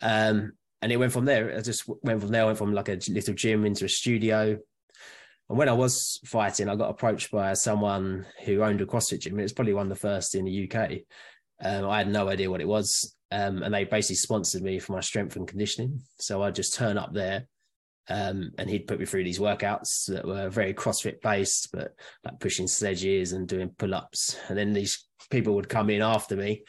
Um, and it went from there. I just went from there. I went from like a little gym into a studio. And when I was fighting, I got approached by someone who owned a CrossFit gym. It was probably one of the first in the UK. Um, I had no idea what it was. Um, and they basically sponsored me for my strength and conditioning. So I just turn up there um, and he'd put me through these workouts that were very CrossFit based, but like pushing sledges and doing pull ups. And then these people would come in after me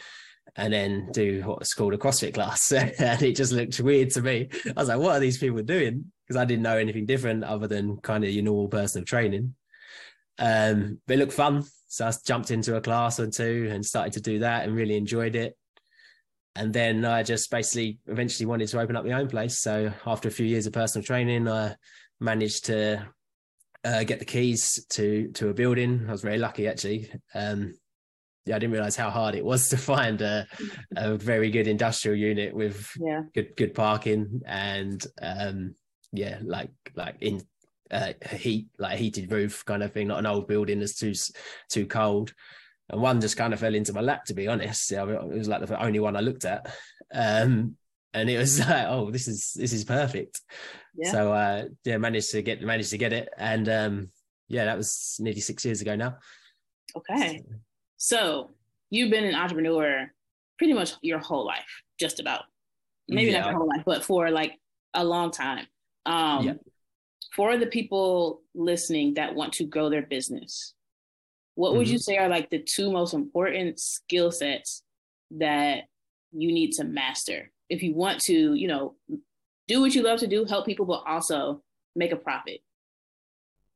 and then do what's called a CrossFit class. *laughs* and it just looked weird to me. I was like, what are these people doing? Because I didn't know anything different other than kind of your normal personal training. Um, but it looked fun. So I jumped into a class or two and started to do that and really enjoyed it. And then I just basically eventually wanted to open up my own place. So after a few years of personal training, I managed to uh, get the keys to to a building. I was very lucky actually. Um, yeah, I didn't realize how hard it was *laughs* to find a, a very good industrial unit with yeah. good good parking and um, yeah, like like in uh, heat, like a heated roof kind of thing, not an old building that's too too cold. And one just kind of fell into my lap, to be honest. It was like the only one I looked at, um, and it was *laughs* like, oh, this is this is perfect. Yeah. So uh, yeah, managed to get managed to get it, and um, yeah, that was nearly six years ago now. Okay. So, so you've been an entrepreneur pretty much your whole life, just about. Maybe yeah. not your whole life, but for like a long time. Um, yeah. For the people listening that want to grow their business, what mm-hmm. would you say are like the two most important skill sets that you need to master if you want to, you know, do what you love to do, help people, but also make a profit?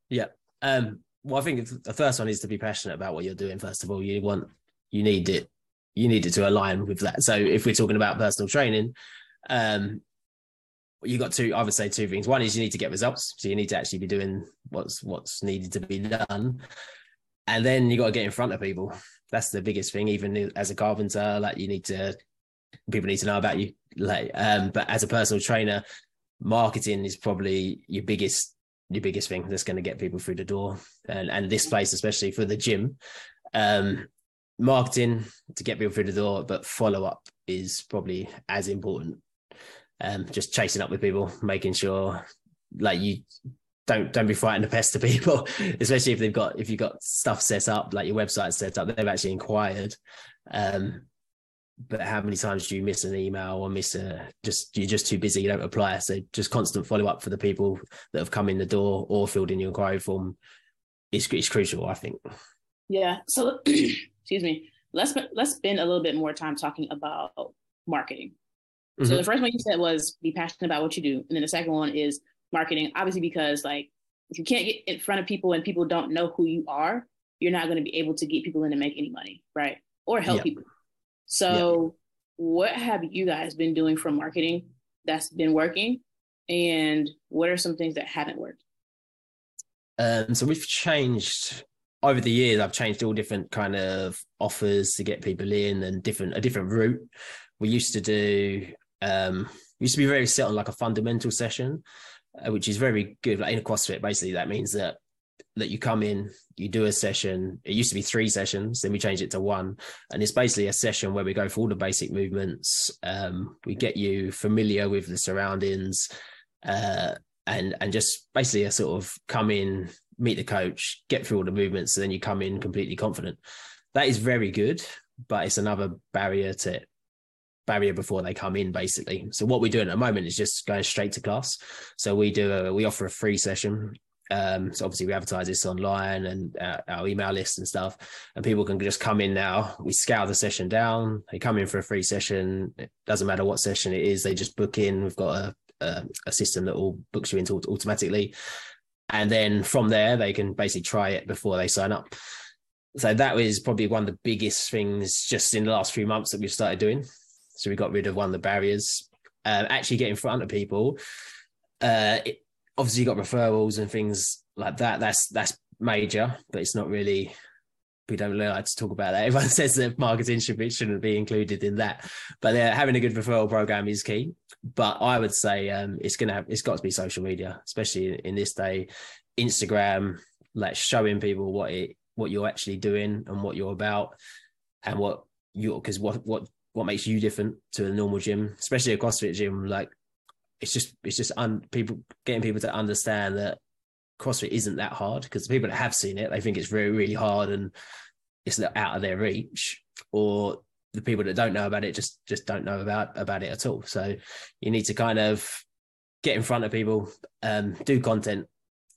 Yeah. Um, well, I think the first one is to be passionate about what you're doing. First of all, you want, you need it, you need it to align with that. So if we're talking about personal training, um, you got two, I would say two things. One is you need to get results. So you need to actually be doing what's, what's needed to be done. And then you got to get in front of people. That's the biggest thing. Even as a carpenter, like you need to, people need to know about you. Like, um, but as a personal trainer, marketing is probably your biggest your biggest thing that's going to get people through the door and and this place especially for the gym um marketing to get people through the door but follow up is probably as important um just chasing up with people making sure like you don't don't be frightened to pester *laughs* people especially if they've got if you've got stuff set up like your website set up they've actually inquired um but how many times do you miss an email or miss a just you're just too busy you don't reply so just constant follow up for the people that have come in the door or filled in your inquiry form is, is crucial i think. Yeah so *clears throat* excuse me. Let's let's spend a little bit more time talking about marketing. Mm-hmm. so the first one you said was be passionate about what you do and then the second one is marketing obviously because like if you can't get in front of people and people don't know who you are you're not going to be able to get people in to make any money right or help people so, what have you guys been doing for marketing that's been working, and what are some things that haven't worked? Um, so we've changed over the years. I've changed all different kind of offers to get people in, and different a different route. We used to do um, used to be very set on like a fundamental session, which is very good. Like in a CrossFit, basically that means that that you come in, you do a session. It used to be three sessions, then we changed it to one, and it's basically a session where we go through all the basic movements. Um, we get you familiar with the surroundings, uh, and and just basically a sort of come in, meet the coach, get through all the movements, and then you come in completely confident. That is very good, but it's another barrier to barrier before they come in basically so what we're doing at the moment is just going straight to class so we do a, we offer a free session um, so obviously we advertise this online and uh, our email list and stuff, and people can just come in now. We scale the session down. They come in for a free session. It doesn't matter what session it is. They just book in. We've got a a, a system that all books you into automatically, and then from there they can basically try it before they sign up. So that was probably one of the biggest things just in the last few months that we've started doing. So we got rid of one of the barriers. Um, actually, get in front of people. Uh, it, obviously you got referrals and things like that. That's that's major, but it's not really. We don't really like to talk about that. *laughs* Everyone says that marketing should shouldn't be included in that, but uh, having a good referral program is key. But I would say um, it's gonna have, it's got to be social media, especially in, in this day. Instagram, like showing people what it what you're actually doing and what you're about, and what you because what what what makes you different to a normal gym, especially a CrossFit gym. Like it's just it's just un, people getting people to understand that CrossFit isn't that hard because the people that have seen it, they think it's very, really hard and it's out of their reach. Or the people that don't know about it just just don't know about about it at all. So you need to kind of get in front of people, um, do content,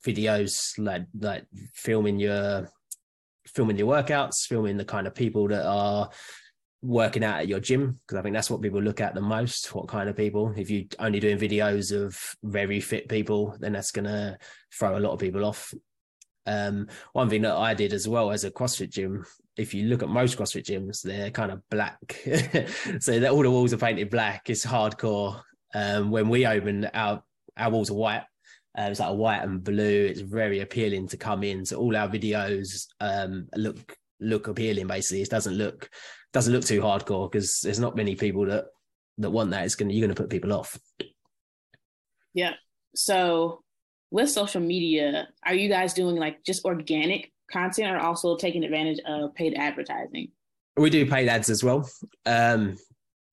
videos like like filming your filming your workouts, filming the kind of people that are working out at your gym because I think that's what people look at the most. What kind of people? If you're only doing videos of very fit people, then that's gonna throw a lot of people off. Um, one thing that I did as well as a CrossFit gym, if you look at most CrossFit gyms, they're kind of black, *laughs* so that all the walls are painted black. It's hardcore. Um, when we opened, our our walls are white. Uh, it's like a white and blue. It's very appealing to come in. So all our videos um, look look appealing. Basically, it doesn't look doesn't look too hardcore because there's not many people that that want that. It's gonna you're gonna put people off. Yeah. So with social media, are you guys doing like just organic content or also taking advantage of paid advertising? We do paid ads as well. Um,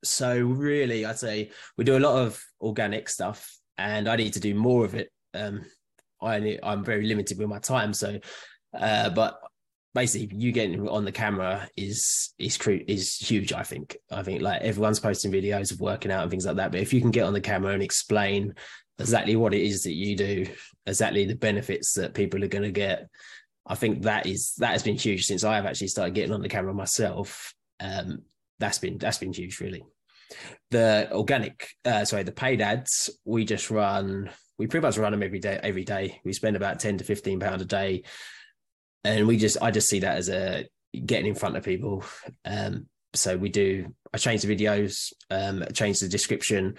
so really, I'd say we do a lot of organic stuff, and I need to do more of it. Um, I I'm very limited with my time, so uh, but basically you getting on the camera is is is huge i think. I think like everyone's posting videos of working out and things like that but if you can get on the camera and explain exactly what it is that you do exactly the benefits that people are going to get i think that is that has been huge since i've actually started getting on the camera myself. Um that's been that's been huge really. The organic uh sorry the paid ads we just run we pretty much run them every day every day. We spend about 10 to 15 pound a day and we just I just see that as a getting in front of people. Um, so we do. I change the videos, um, change the description.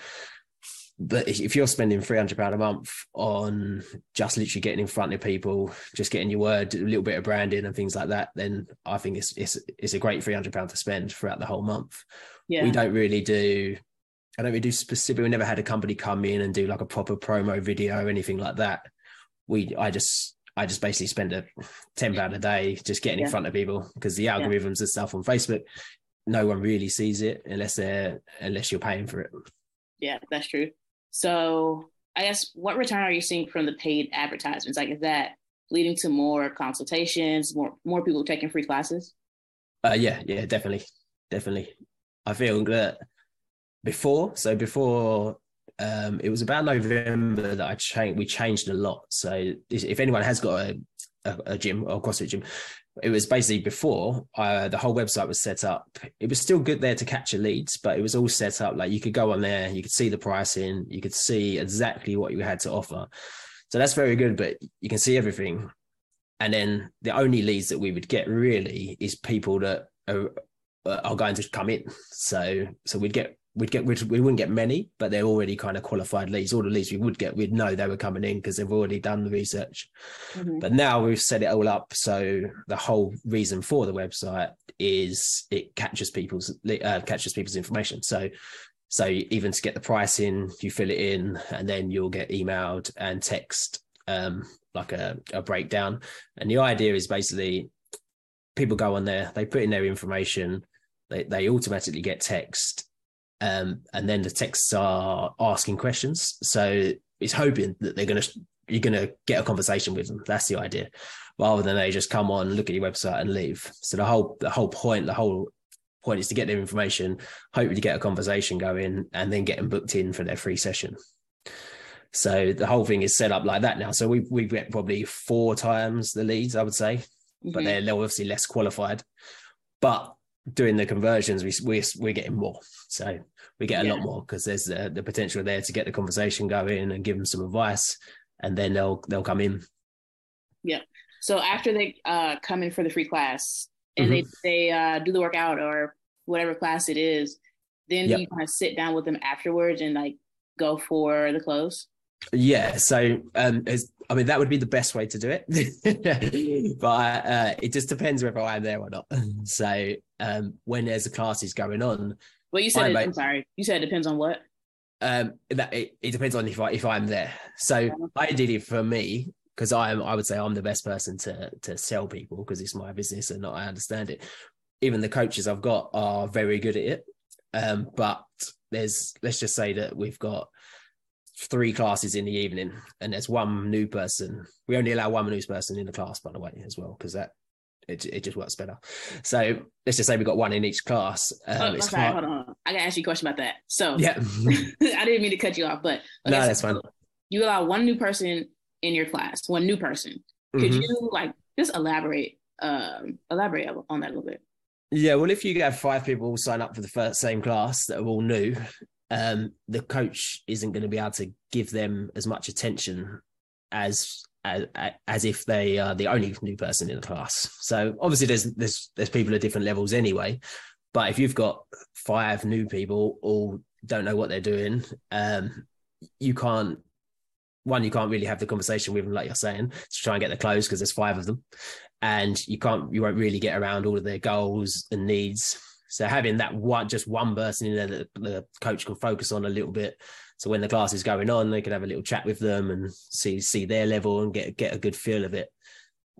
But if you're spending three hundred pound a month on just literally getting in front of people, just getting your word, a little bit of branding and things like that, then I think it's it's it's a great three hundred pound to spend throughout the whole month. Yeah. We don't really do. I don't really do specific. We never had a company come in and do like a proper promo video or anything like that. We I just I just basically spend a ten pound a day just getting yeah. in front of people because the algorithms yeah. and stuff on Facebook, no one really sees it unless they're unless you're paying for it. Yeah, that's true. So I guess what return are you seeing from the paid advertisements? Like is that leading to more consultations, more more people taking free classes? Uh, yeah, yeah, definitely, definitely. I feel that before, so before um, it was about November that I changed. We changed a lot. So if anyone has got a, a, a gym or a CrossFit gym, it was basically before uh, the whole website was set up. It was still good there to capture leads, but it was all set up like you could go on there, you could see the pricing, you could see exactly what you had to offer. So that's very good, but you can see everything. And then the only leads that we would get really is people that are, are going to come in. So so we'd get we'd get we'd, we wouldn't get many, but they're already kind of qualified leads. All the leads we would get, we'd know they were coming in because they've already done the research. Mm-hmm. But now we've set it all up, so the whole reason for the website is it captures people's uh, captures people's information. So so even to get the price in, you fill it in, and then you'll get emailed and text um, like a, a breakdown. And the idea is basically people go on there, they put in their information, they, they automatically get text um, and then the texts are asking questions. So it's hoping that they're going to you're going to get a conversation with them. That's the idea, rather than they just come on, look at your website, and leave. So the whole the whole point, the whole point is to get their information, hopefully to get a conversation going, and then get them booked in for their free session. So the whole thing is set up like that now. So we we get probably four times the leads, I would say, mm-hmm. but they're, they're obviously less qualified. But doing the conversions, we we we're getting more. So we get a yeah. lot more because there's the, the potential there to get the conversation going and give them some advice, and then they'll they'll come in. Yeah. So after they uh, come in for the free class and mm-hmm. they they uh, do the workout or whatever class it is, then yep. you kind of sit down with them afterwards and like go for the close. Yeah, so um, I mean that would be the best way to do it, *laughs* but uh, it just depends whether I'm there or not. *laughs* So um, when there's a classes going on, well, you said it, I'm sorry, you said it depends on what. Um, that it, it depends on if I if I'm there. So I did it for me, because I'm I would say I'm the best person to to sell people because it's my business and I understand it. Even the coaches I've got are very good at it, um, but there's let's just say that we've got three classes in the evening and there's one new person we only allow one new person in the class by the way as well because that it, it just works better. So let's just say we've got one in each class um, oh, sorry, hold on. I gotta ask you a question about that. So yeah. *laughs* I didn't mean to cut you off but okay, no that's fine. you allow one new person in your class one new person. Could mm-hmm. you like just elaborate um elaborate on that a little bit? Yeah, well, if you have five people sign up for the first same class that are all new, um, the coach isn't going to be able to give them as much attention as as, as if they are the only new person in the class. So obviously, there's there's there's people at different levels anyway. But if you've got five new people all don't know what they're doing, um, you can't. One, you can't really have the conversation with them, like you're saying, to try and get the close because there's five of them, and you can't, you won't really get around all of their goals and needs so having that one, just one person in there that the coach can focus on a little bit. So when the class is going on, they can have a little chat with them and see see their level and get get a good feel of it.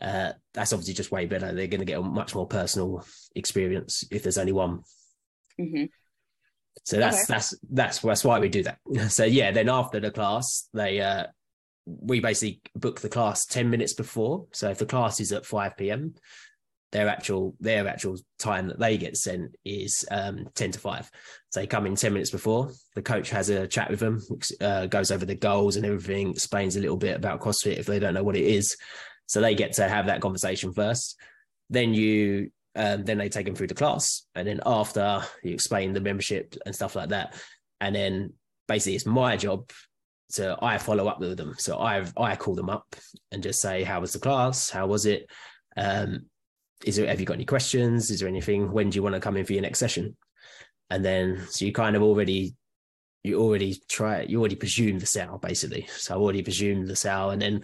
Uh, that's obviously just way better. They're going to get a much more personal experience if there's only one. Mm-hmm. So that's okay. that's that's that's why we do that. *laughs* So yeah, then after the class, they uh, we basically book the class ten minutes before. So if the class is at five p.m., their actual their actual time that they get sent is um, 10 to 5 so they come in 10 minutes before the coach has a chat with them uh, goes over the goals and everything explains a little bit about crossfit if they don't know what it is. So they get to have that conversation first. Then you um, then they take them through the class. And then after you explain the membership and stuff like that. And then basically it's my job to I follow up with them. So I I call them up and just say how was the class? How was it? Um, is there have you got any questions? Is there anything? When do you want to come in for your next session? And then so you kind of already you already try you already presume the sale basically. So i already presume the sale and then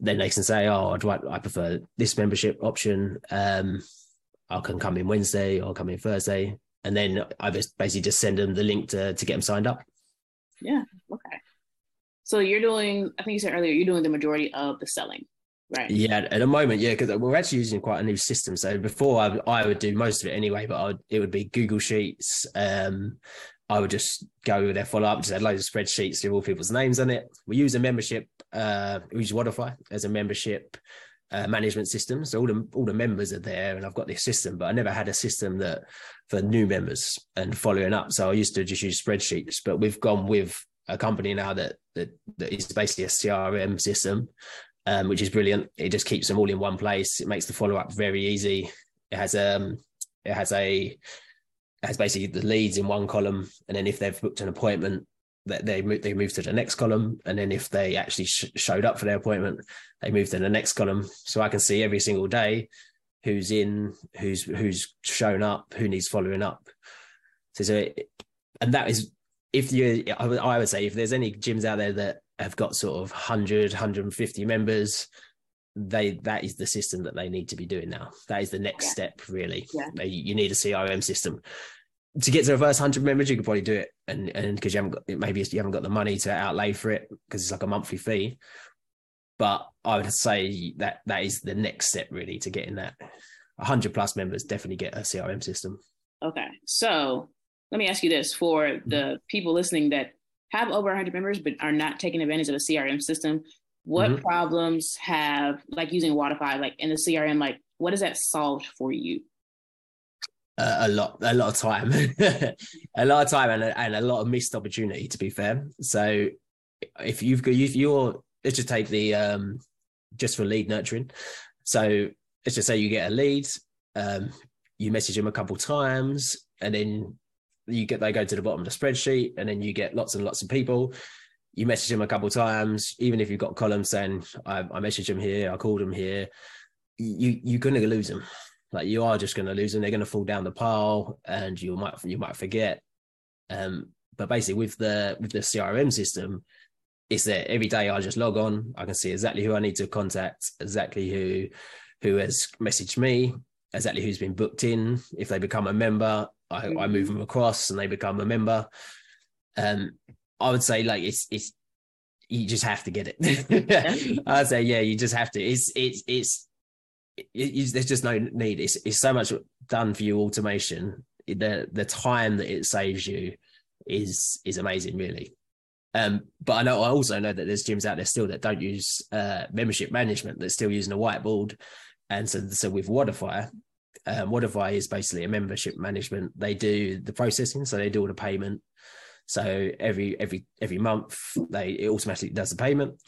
then they can say oh I'd, i prefer this membership option. Um i can come in wednesday or come in thursday. And then i just basically just send them the link to to get them signed up. Yeah okay. So you're doing i think you said earlier you're doing the majority of the selling Right. Yeah, at the moment, yeah, because we're actually using quite a new system. So before I, I would do most of it anyway, but would, it would be Google Sheets. Um, I would just go with their follow up, just had loads of spreadsheets with all people's names on it. We use a membership, uh, we use Wodify as a membership uh, management system. So all the all the members are there, and I've got this system, but I never had a system that for new members and following up. So I used to just use spreadsheets, but we've gone with a company now that that, that is basically a CRM system um, which is brilliant. It just keeps them all in one place. It makes the follow up very easy. It has um it has a it has basically the leads in one column, and then if they've booked an appointment, that they move, they move to the next column, and then if they actually sh- showed up for their appointment, they move to the next column. So I can see every single day who's in, who's who's shown up, who needs following up. So, so and that is if you, I would say, if there's any gyms out there that have got sort of 100 150 members they that is the system that they need to be doing now. That is the next yeah. step really. Yeah. they, you need a crm system. To get to the first 100 members you could probably do it and and because you haven't got maybe you haven't got the money to outlay for it because it's like a monthly fee. But i would say that that is the next step really to getting that. 100 plus members definitely get a crm system. Okay. So let me ask you this. For mm-hmm. the people listening that have over 100 members but are not taking advantage of the CRM system, what mm-hmm. problems have like using Wodify like in the CRM like what has that solved for you? Uh, a lot, a lot of time, *laughs* a lot of time, and a, and a lot of missed opportunity. To be fair, so if you've got, if you're, let's just take the um, just for lead nurturing. So let's just say you get a lead, um, you message them a couple times, and then you get they go to the bottom of the spreadsheet, and then you get lots and lots of people. You message them a couple times, even if you've got columns saying I, I them here, I called them here. You you're gonna lose them. Like you are just gonna lose them. They're gonna fall down the pile, and you might you might forget. Um, but basically with the with the CRM system, it's there every day. I just log on. I can see exactly who I need to contact, exactly who who has messaged me, exactly who's been booked in. If they become a member, I. I move mm-hmm. them across and they become a member. Um, I would say like it's it's you just have to get it. *laughs* I'd say yeah, you just have to. It's it's it's it, it, there's just no need. It's it's so much done for you automation. The the time that it saves you is is amazing, really. Um, but I know I also know that there's gyms out there still that don't use uh, membership management. They're still using a whiteboard, and so so with Wodify, um, is basically a membership management. They do the processing, so they do all the payment. So every every every month, they it automatically does the payment,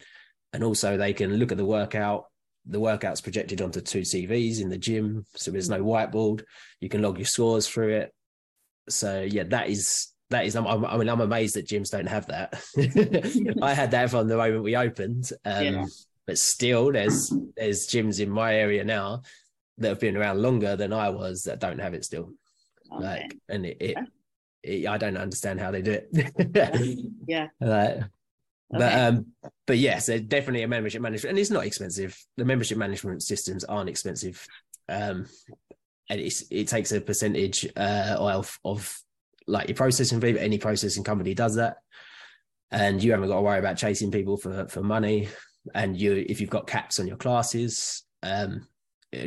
and also they can look at the workout. The workout's projected onto two TVs in the gym, so there's no whiteboard. You can log your scores through it. So yeah, that is that is. I mean, I'm amazed that gyms don't have that. *laughs* I had that from the moment we opened. Um, yeah. But still, there's there's gyms in my area now that have been around longer than I was that don't have it still. Okay. Like, and it, it, it, I don't understand how they do it. yeah. *laughs* Like, but okay. um, but yes, there's definitely a membership management, and it's not expensive. The membership management systems aren't expensive, um, and it's, it takes a percentage uh of of like your processing fee. But any processing company does that, and you haven't got to worry about chasing people for for money. And you, if you've got caps on your classes, um,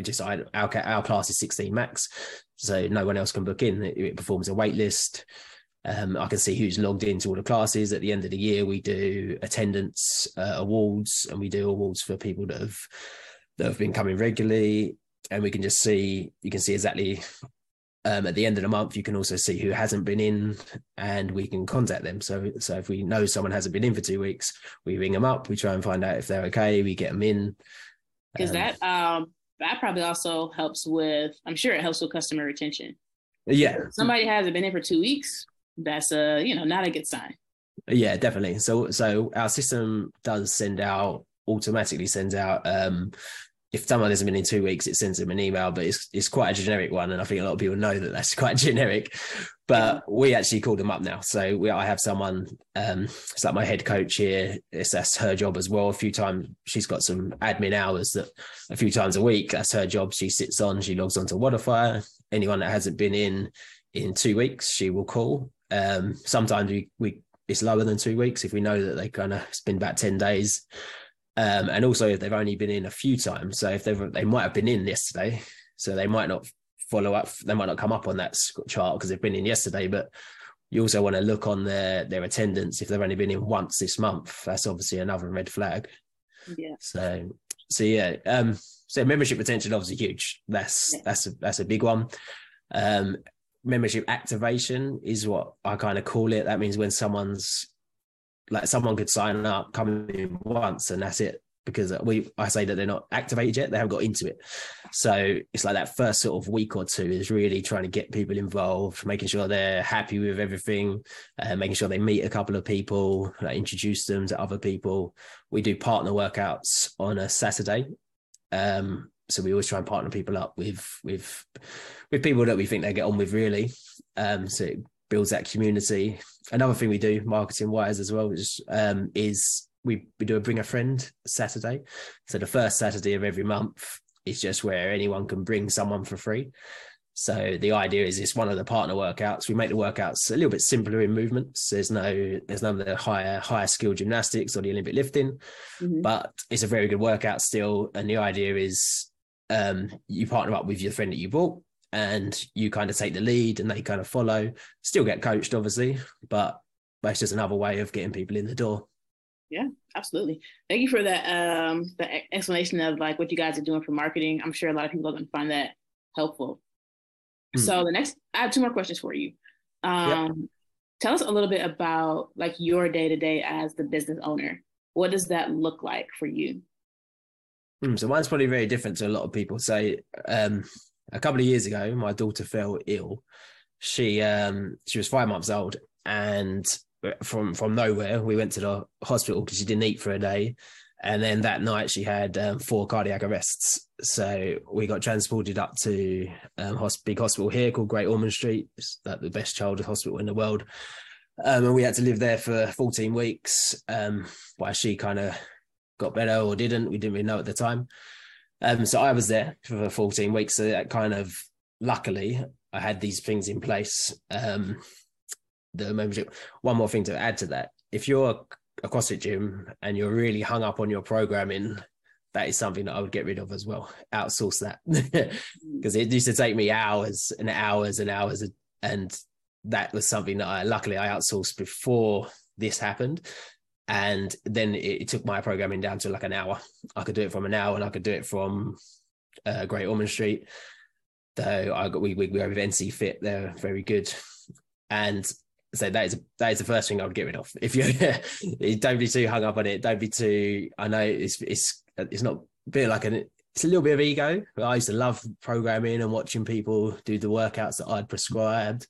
just our our class is 16 max, so no one else can book in. It, it performs a wait list. Um, I can see who's logged into all the classes. At the end of the year, we do attendance uh, awards, and we do awards for people that have that have been coming regularly. And we can just see you can see exactly um, at the end of the month. You can also see who hasn't been in, and we can contact them. So so if we know someone hasn't been in for two weeks, we ring them up. We try and find out if they're okay. We get them in. Because um, that um that probably also helps with i'm sure it helps with customer retention yeah if somebody hasn't been in for two weeks that's a you know not a good sign yeah definitely so so our system does send out automatically sends out um if someone hasn't been in two weeks, it sends them an email, but it's it's quite a generic one, and I think a lot of people know that that's *laughs* quite generic. But we actually called them up now, so we I have someone. Um, it's like my head coach here. It's that's her job as well. A few times she's got some admin hours that a few times a week. That's her job. She sits on. She logs onto Wodify. Anyone that hasn't been in in two weeks, she will call. Um, sometimes we we it's lower than two weeks if we know that they kind of spend about ten days um, and also if they've only been in a few times. So if they they might have been in yesterday, so they might not follow up. They might not come up on that chart because they've been in yesterday. But you also want to look on their their attendance if they've only been in once this month. That's obviously another red flag. Yeah. So so yeah. Um. So membership retention obviously huge. That's yeah. that's a, that's a big one. Um. Membership activation is what I kind of call it. That means when someone's like someone could sign up, come in once, and that's it. Because we, I say that they're not activated yet; they haven't got into it. So it's like that first sort of week or two is really trying to get people involved, making sure they're happy with everything, uh, making sure they meet a couple of people, like introduce them to other people. We do partner workouts on a Saturday, um, so we always try and partner people up with with with people that we think they get on with really. Um, so it builds that community. Another thing we do marketing wise as well is um, is we, we do a bring a friend Saturday. So the first Saturday of every month is just where anyone can bring someone for free. So the idea is it's one of the partner workouts. We make the workouts a little bit simpler in movements. There's no there's none of the higher higher skill gymnastics or the Olympic lifting, mm-hmm. but it's a very good workout still. And the idea is um, you partner up with your friend that you bought and you kind of take the lead and they kind of follow. Still get coached, obviously, but that's just another way of getting people in the door. Yeah, absolutely. Thank you for that um the explanation of like what you guys are doing for marketing. I'm sure a lot of people are going to find that helpful. Mm. So the next I have two more questions for you. Um yep. tell us a little bit about like your day to day as the business owner. What does that look like for you? Mm, so mine's probably very different to a lot of people. So um a couple of years ago, my daughter fell ill. She um she was five months old, and from from nowhere, we went to the hospital because she didn't eat for a day. And then that night she had um, four cardiac arrests. So we got transported up to um, big hospital here called Great Ormond Street. It's like the best childhood hospital in the world. Um, and we had to live there for 14 weeks. Um, while she kind of got better or didn't, we didn't really know at the time. Um, so I was there for 14 weeks. So that kind of luckily I had these things in place. Um, the membership. One more thing to add to that: if you're a CrossFit gym and you're really hung up on your programming, that is something that I would get rid of as well. Outsource that *laughs* because it used to take me hours and hours and hours, and that was something that I luckily I outsourced before this happened. And then it, it took my programming down to like an hour. I could do it from an hour, and I could do it from uh, Great Ormond Street. Though I got we we, we with NC Fit, they're very good, and so that is that is the first thing I would get rid of. *laughs* If you *laughs* don't be too hung up on it, don't be too. I know it's it's it's not bit like an it's a little bit of ego. I used to love programming and watching people do the workouts that I'd prescribed.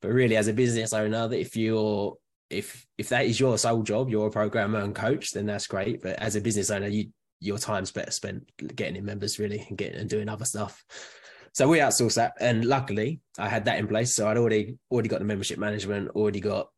But really, as a business owner, that if you're if if that is your sole job, you're a programmer and coach, then that's great. But as a business owner, you your time's better spent getting in members really and getting and doing other stuff. So we outsourced that, and luckily I had that in place. So I'd already already got the membership management, already got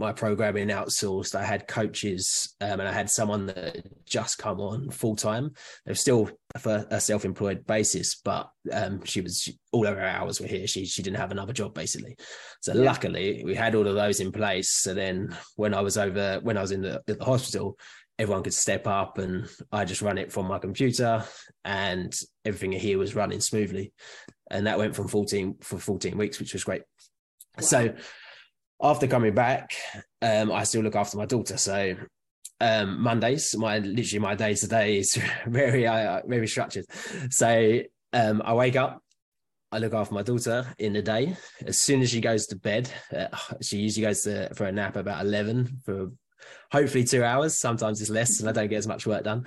my programming outsourced. I had coaches, um, and I had someone that just come on full time. They're still for a self employed basis, but um, she was she, all of her hours were here. She she didn't have another job basically. So yeah. luckily we had all of those in place. So then when I was over when I was in the, the hospital, everyone could step up and I just run it from my computer and everything here was running smoothly. And that went from 14 for 14 weeks, which was great. Wow. So after coming back, um, I still look after my daughter. So um, Mondays, my literally my day today is *laughs* very uh, very structured. So um, I wake up, I look after my daughter in the day. As soon as she goes to bed, uh, she usually goes to, for a nap about eleven for hopefully two hours. Sometimes it's less and I don't get as much work done.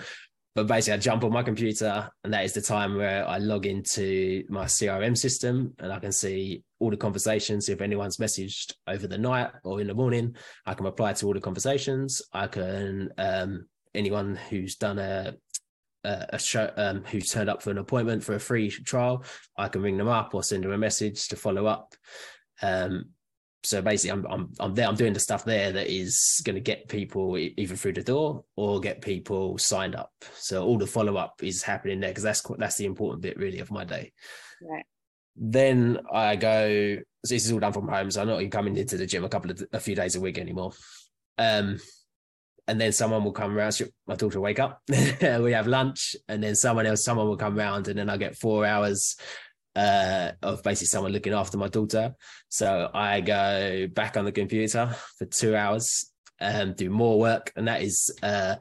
But basically, I jump on my computer, and that is the time where I log into my CRM system and I can see all the conversations. If anyone's messaged over the night or in the morning, I can reply to all the conversations. I can, um, anyone who's done a, a show um, who's turned up for an appointment for a free trial, I can ring them up or send them a message to follow up. Um, so basically I'm, I'm i'm there i'm doing the stuff there that is going to get people either through the door or get people signed up. So all the follow-up is happening there because that's that's the important bit really of my day. Right. Then i go so this is all done from home so i'm not even coming into the gym a couple of a few days a week anymore. Um and then someone will come around my daughter will wake up *laughs* we have lunch and then someone else someone will come around and then i get four hours uh, of basically someone looking after my daughter. So I go back on the computer for two hours and um, do more work, and that is uh,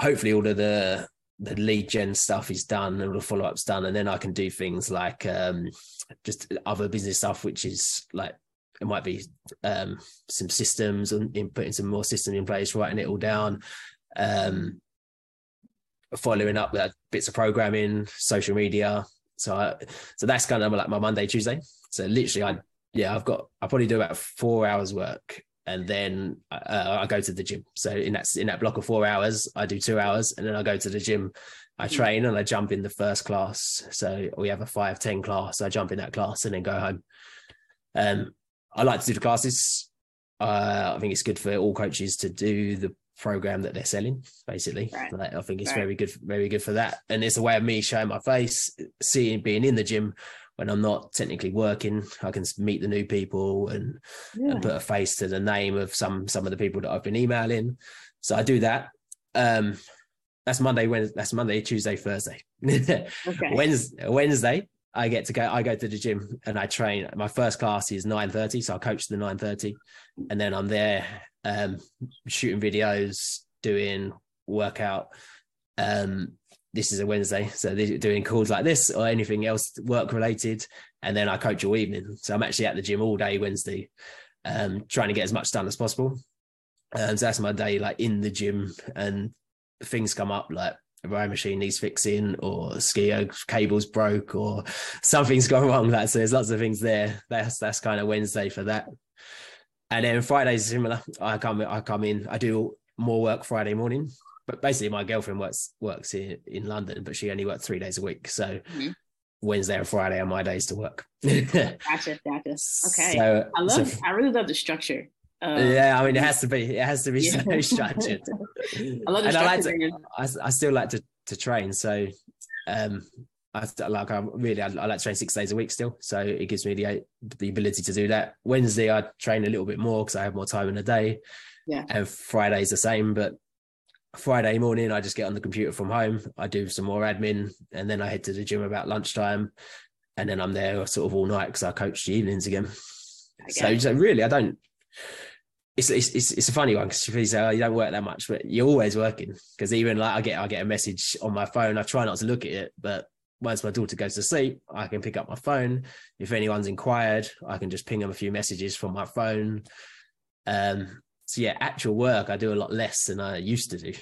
hopefully all of the the lead gen stuff is done and all the follow ups done, and then I can do things like um, just other business stuff, which is like it might be um, some systems and in, putting some more systems in place, writing it all down. Um, following up with bits of programming, social media, so I, so that's kind of like my Monday, Tuesday. So literally, I yeah, I've got I probably do about four hours work, and then uh, I go to the gym. So in that in that block of four hours, I do two hours, and then I go to the gym. I hmm. train and I jump in the first class. So we have a five ten class. So, I jump in that class and then go home. Um, I like to do the classes. Uh, I think it's good for all coaches to do the program that they're selling basically right. like, i think it's right. very good very good for that and it's a way of me showing my face seeing being in the gym when i'm not technically working i can meet the new people and, yeah. and put a face to the name of some some of the people that i've been emailing so i do that um that's monday when that's monday tuesday thursday *laughs* okay. wednesday wednesday I get to go. I go to the gym and I train. My first class is nine thirty, so I coach the nine thirty, and then I'm there um, shooting videos, doing workout. Um, this is a Wednesday, so doing calls like this or anything else work related, and then I coach all evening. So I'm actually at the gym all day Wednesday, um, trying to get as much done as possible. And um, so that's my day, like in the gym, and things come up like a machine needs fixing, or SkiErg cables broke, or something's *laughs* gone wrong. That so there's lots of things there. That's that's kind of Wednesday for that. And then Fridays similar. I come I come in. I do more work Friday morning. But basically, my girlfriend works works in, in London, but she only works three days a week. So mm-hmm. Wednesday and Friday are my days to work. *laughs* gotcha, gotcha. Okay. So, I love. So, I really love the structure Um, yeah, I mean, it has to be. It has to be Yeah. so *laughs* structured. I love and I like to. I, I still like to to train. So, um, I like. I really. I, I like to train six days a week still. So it gives me the the ability to do that. Wednesday, I train a little bit more because I have more time in the day. Yeah. And Friday's the same, but Friday morning, I just get on the computer from home. I do some more admin, and then I head to the gym about lunchtime, and then I'm there sort of all night because I coach the evenings again. So, so really, I don't. It's it's it's, a funny one because you say oh, you don't work that much, but you're always working. Because even like I get I get a message on my phone. I try not to look at it, but once my daughter goes to sleep, I can pick up my phone. If anyone's inquired, I can just ping them a few messages from my phone. Um. So yeah, actual work I do a lot less than I used to do.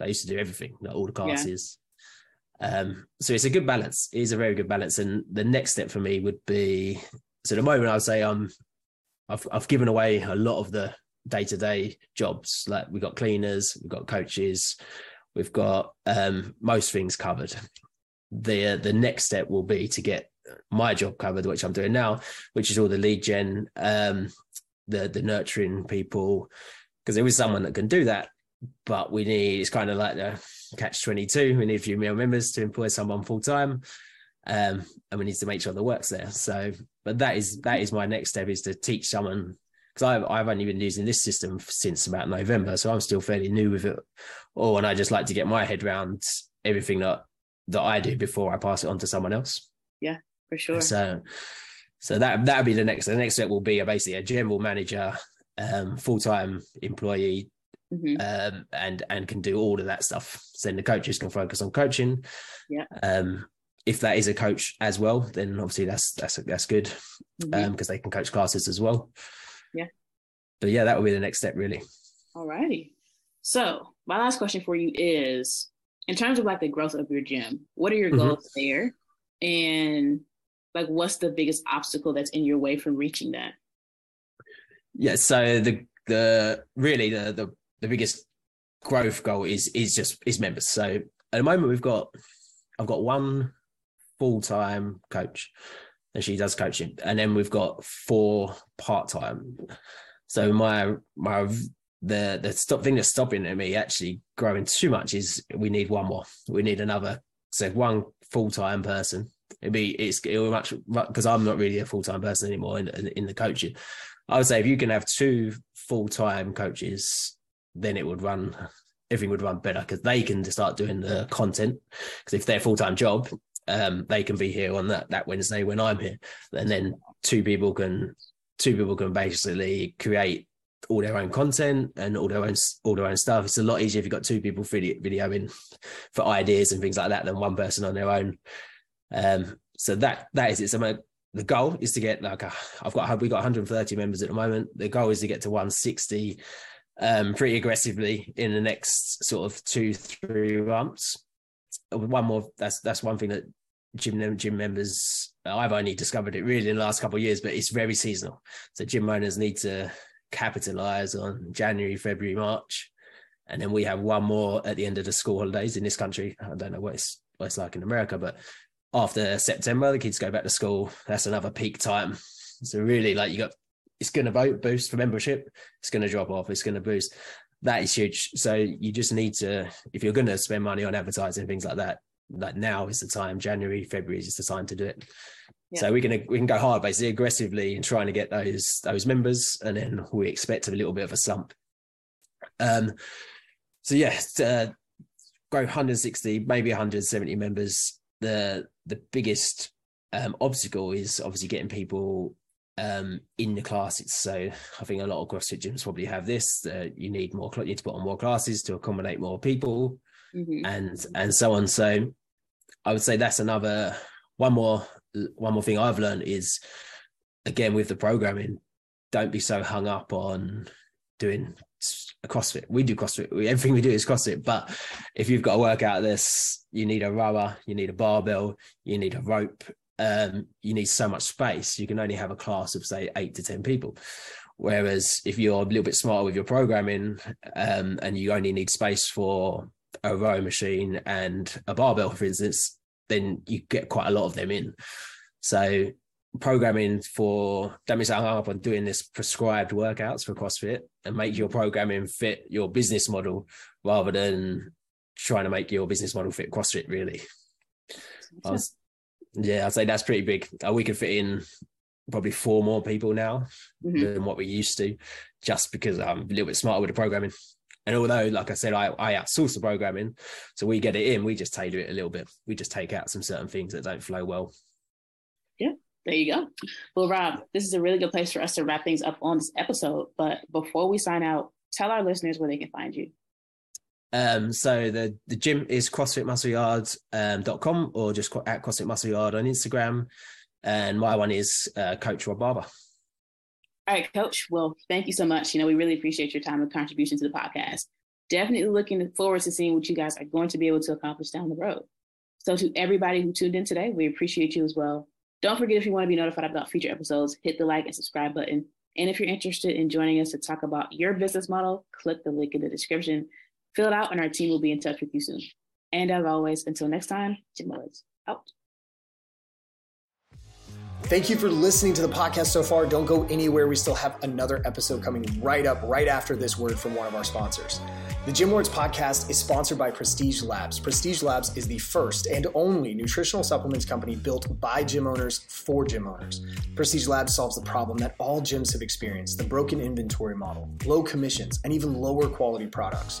I used to do everything, like all the Yeah. classes. Um. So it's a good balance. It is a very good balance. And the next step for me would be so at the moment I would say I'm I've I've given away a lot of the day to day jobs. Like we've got cleaners, we've got coaches, we've got um, most things covered. The the next step will be to get my job covered, which I'm doing now, which is all the lead gen, um, the the nurturing people, because there is someone that can do that, but we need it's kind of like the catch twenty two. We need a few male members to employ someone full time. Um, and we need to make sure the work's there. So, but that is that is my next step is to teach someone because I've I've only been using this system since about November, so I'm still fairly new with it. Oh, and I just like to get my head around everything that that I do before I pass it on to someone else. Yeah, for sure. So, so that that would be the next. The next step will be a, basically a general manager, um, full time employee, Mhm. um, and and can do all of that stuff. So then the coaches can focus on coaching. Yeah. Um, if that is a coach as well, then obviously that's that's that's good Mhm. um because they can coach classes as well. Yeah. But yeah, that would be the next step really. All righty. So my last question for you is in terms of like the growth of your gym, what are your Mhm. goals there? And like what's the biggest obstacle that's in your way from reaching that? Yeah. So the the really the the the biggest growth goal is is just is members. So at the moment we've got I've got one full time coach and she does coaching, and then we've got four part time. So my my the the stop thing that's stopping me actually growing too much is we need one more. We need another so one full time person. It'd be it's it'll much because I'm not really a full time person anymore in, in the coaching. I would say if you can have two full time coaches, then it would run everything would run better because they can just start doing the content. Because if they're full time job, um, they can be here on that that Wednesday when I'm here, and then two people can two people can basically create all their own content and all their own all their own stuff. It's a lot easier if you've got two people video videoing for ideas and things like that than one person on their own. Um, so that that is it. So my, the goal is to get like a, I've got we got 130 members at the moment. The goal is to get to 160 um, pretty aggressively in the next sort of two three months. One more that's that's one thing that gym gym members I've only discovered it really in the last couple of years, but it's very seasonal. So gym owners need to capitalize on January, February, March, and then we have one more at the end of the school holidays in this country. I don't know what it's what it's like in America, but after September, the kids go back to school. That's another peak time. So really, like you got, it's going to vote boost for membership. It's going to drop off. It's going to boost. That is huge. So you just need to, if you're going to spend money on advertising things like that, like now is the time. January, February is just the time to do it. So we can we can go hard basically aggressively in trying to get those those members, and then we expect a little bit of a slump. Um, so yeah, uh, grow 160, maybe 170 members. The the biggest um, obstacle is obviously getting people um, in the classes. So I think a lot of CrossFit gyms probably have this. Uh, you need more. You need to put on more classes to accommodate more people, Mhm. and and so on. So I would say that's another one more one more thing I've learned is again with the programming, don't be so hung up on doing a CrossFit. We do CrossFit. We, everything we do is CrossFit. But if you've got to work out this, you need a rower, you need a barbell, you need a rope. Um, you need so much space. You can only have a class of say eight to ten people. Whereas if you're a little bit smarter with your programming, um, and you only need space for a row machine and a barbell, for instance, then you get quite a lot of them in. So programming for that means I hung up on doing this prescribed workouts for CrossFit and make your programming fit your business model rather than trying to make your business model fit CrossFit really. Was, yeah, I'd say that's pretty big. Uh, we could fit in probably four more people now mm-hmm. than what we used to, just because I'm a little bit smarter with the programming. And although, like I said, I, I outsource the programming, so we get it in, we just tailor it a little bit. We just take out some certain things that don't flow well. Yeah, there you go. Well, Rob, this is a really good place for us to wrap things up on this episode. But before we sign out, tell our listeners where they can find you. Um, so the the gym is CrossFitMuscleYard.com um, or just at CrossFit Muscle Yard on Instagram. And my one is uh, Coach Rob Barber. All right, Coach. Well, thank you so much. You know, we really appreciate your time and contribution to the podcast. Definitely looking forward to seeing what you guys are going to be able to accomplish down the road. So, to everybody who tuned in today, we appreciate you as well. Don't forget if you want to be notified about future episodes, hit the like and subscribe button. And if you're interested in joining us to talk about your business model, click the link in the description, fill it out, and our team will be in touch with you soon. And as always, until next time, Gym Lords out. Thank you for listening to the podcast so far. Don't go anywhere. We still have another episode coming right up, right after this word from one of our sponsors. The Gym Lords podcast is sponsored by Prestige Labs. Prestige Labs is the first and only nutritional supplements company built by gym owners for gym owners. Prestige Labs solves the problem that all gyms have experienced the broken inventory model, low commissions, and even lower quality products.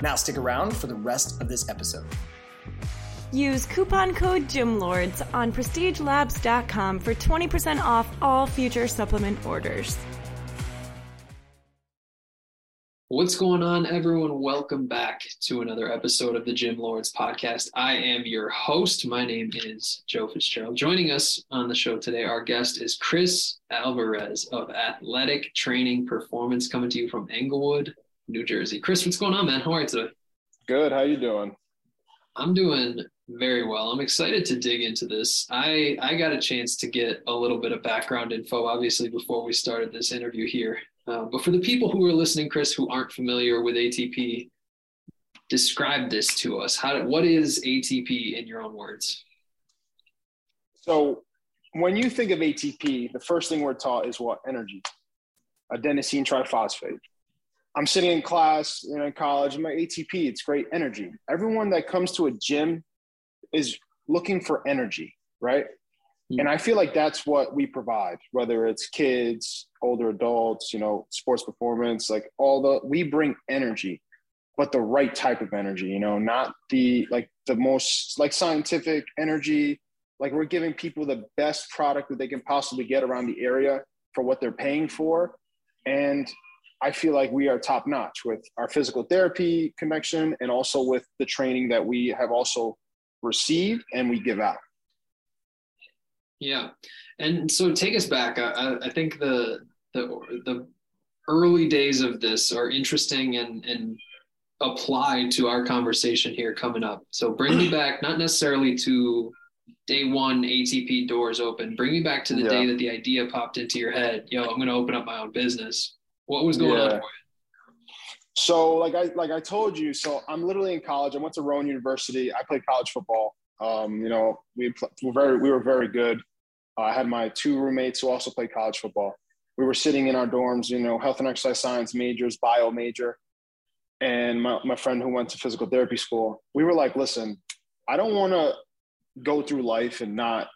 Now stick around for the rest of this episode. Use coupon code GYMLORDS on prestigelabs.com for 20% off all future supplement orders. What's going on, everyone? Welcome back to another episode of the Gym Lords podcast. I am your host. My name is Joe Fitzgerald. Joining us on the show today, our guest is Chris Alvarez of Athletic Training Performance, coming to you from Englewood, New Jersey. Chris, what's going on, man? How are you today? Good. How you doing? I'm doing very well. I'm excited to dig into this. I I got a chance to get a little bit of background info, obviously, before we started this interview here. Uh, but for the people who are listening, Chris, who aren't familiar with ATP, describe this to us. How what is ATP in your own words? So, when you think of ATP, the first thing we're taught is what energy, adenosine triphosphate. I'm sitting in class you know, in college, I'm like ATP, it's great energy. Everyone that comes to a gym is looking for energy, right? Mm-hmm. And I feel like that's what we provide, whether it's kids, older adults, you know, sports performance, like all the, we bring energy, but the right type of energy, you know, not the, like the most, like scientific energy. Like we're giving people the best product that they can possibly get around the area for what they're paying for. And I feel like we are top notch with our physical therapy connection and also with the training that we have also received and we give out. Yeah, and so take us back. I, I think the the the early days of this are interesting and and apply to our conversation here coming up. So bring me back, not necessarily to day one ATP doors open. Bring me back to the yeah. day that the idea popped into your head. Yo, I'm going to open up my own business. What was going yeah. on? So, like I like I told you, so I'm literally in college. I went to Rowan University. I played college football. Um, you know, we were very we were very good. Uh, I had my two roommates who also played college football. We were sitting in our dorms, you know, health and exercise science majors, bio major, and my, my friend who went to physical therapy school. We were like, listen, I don't want to go through life and not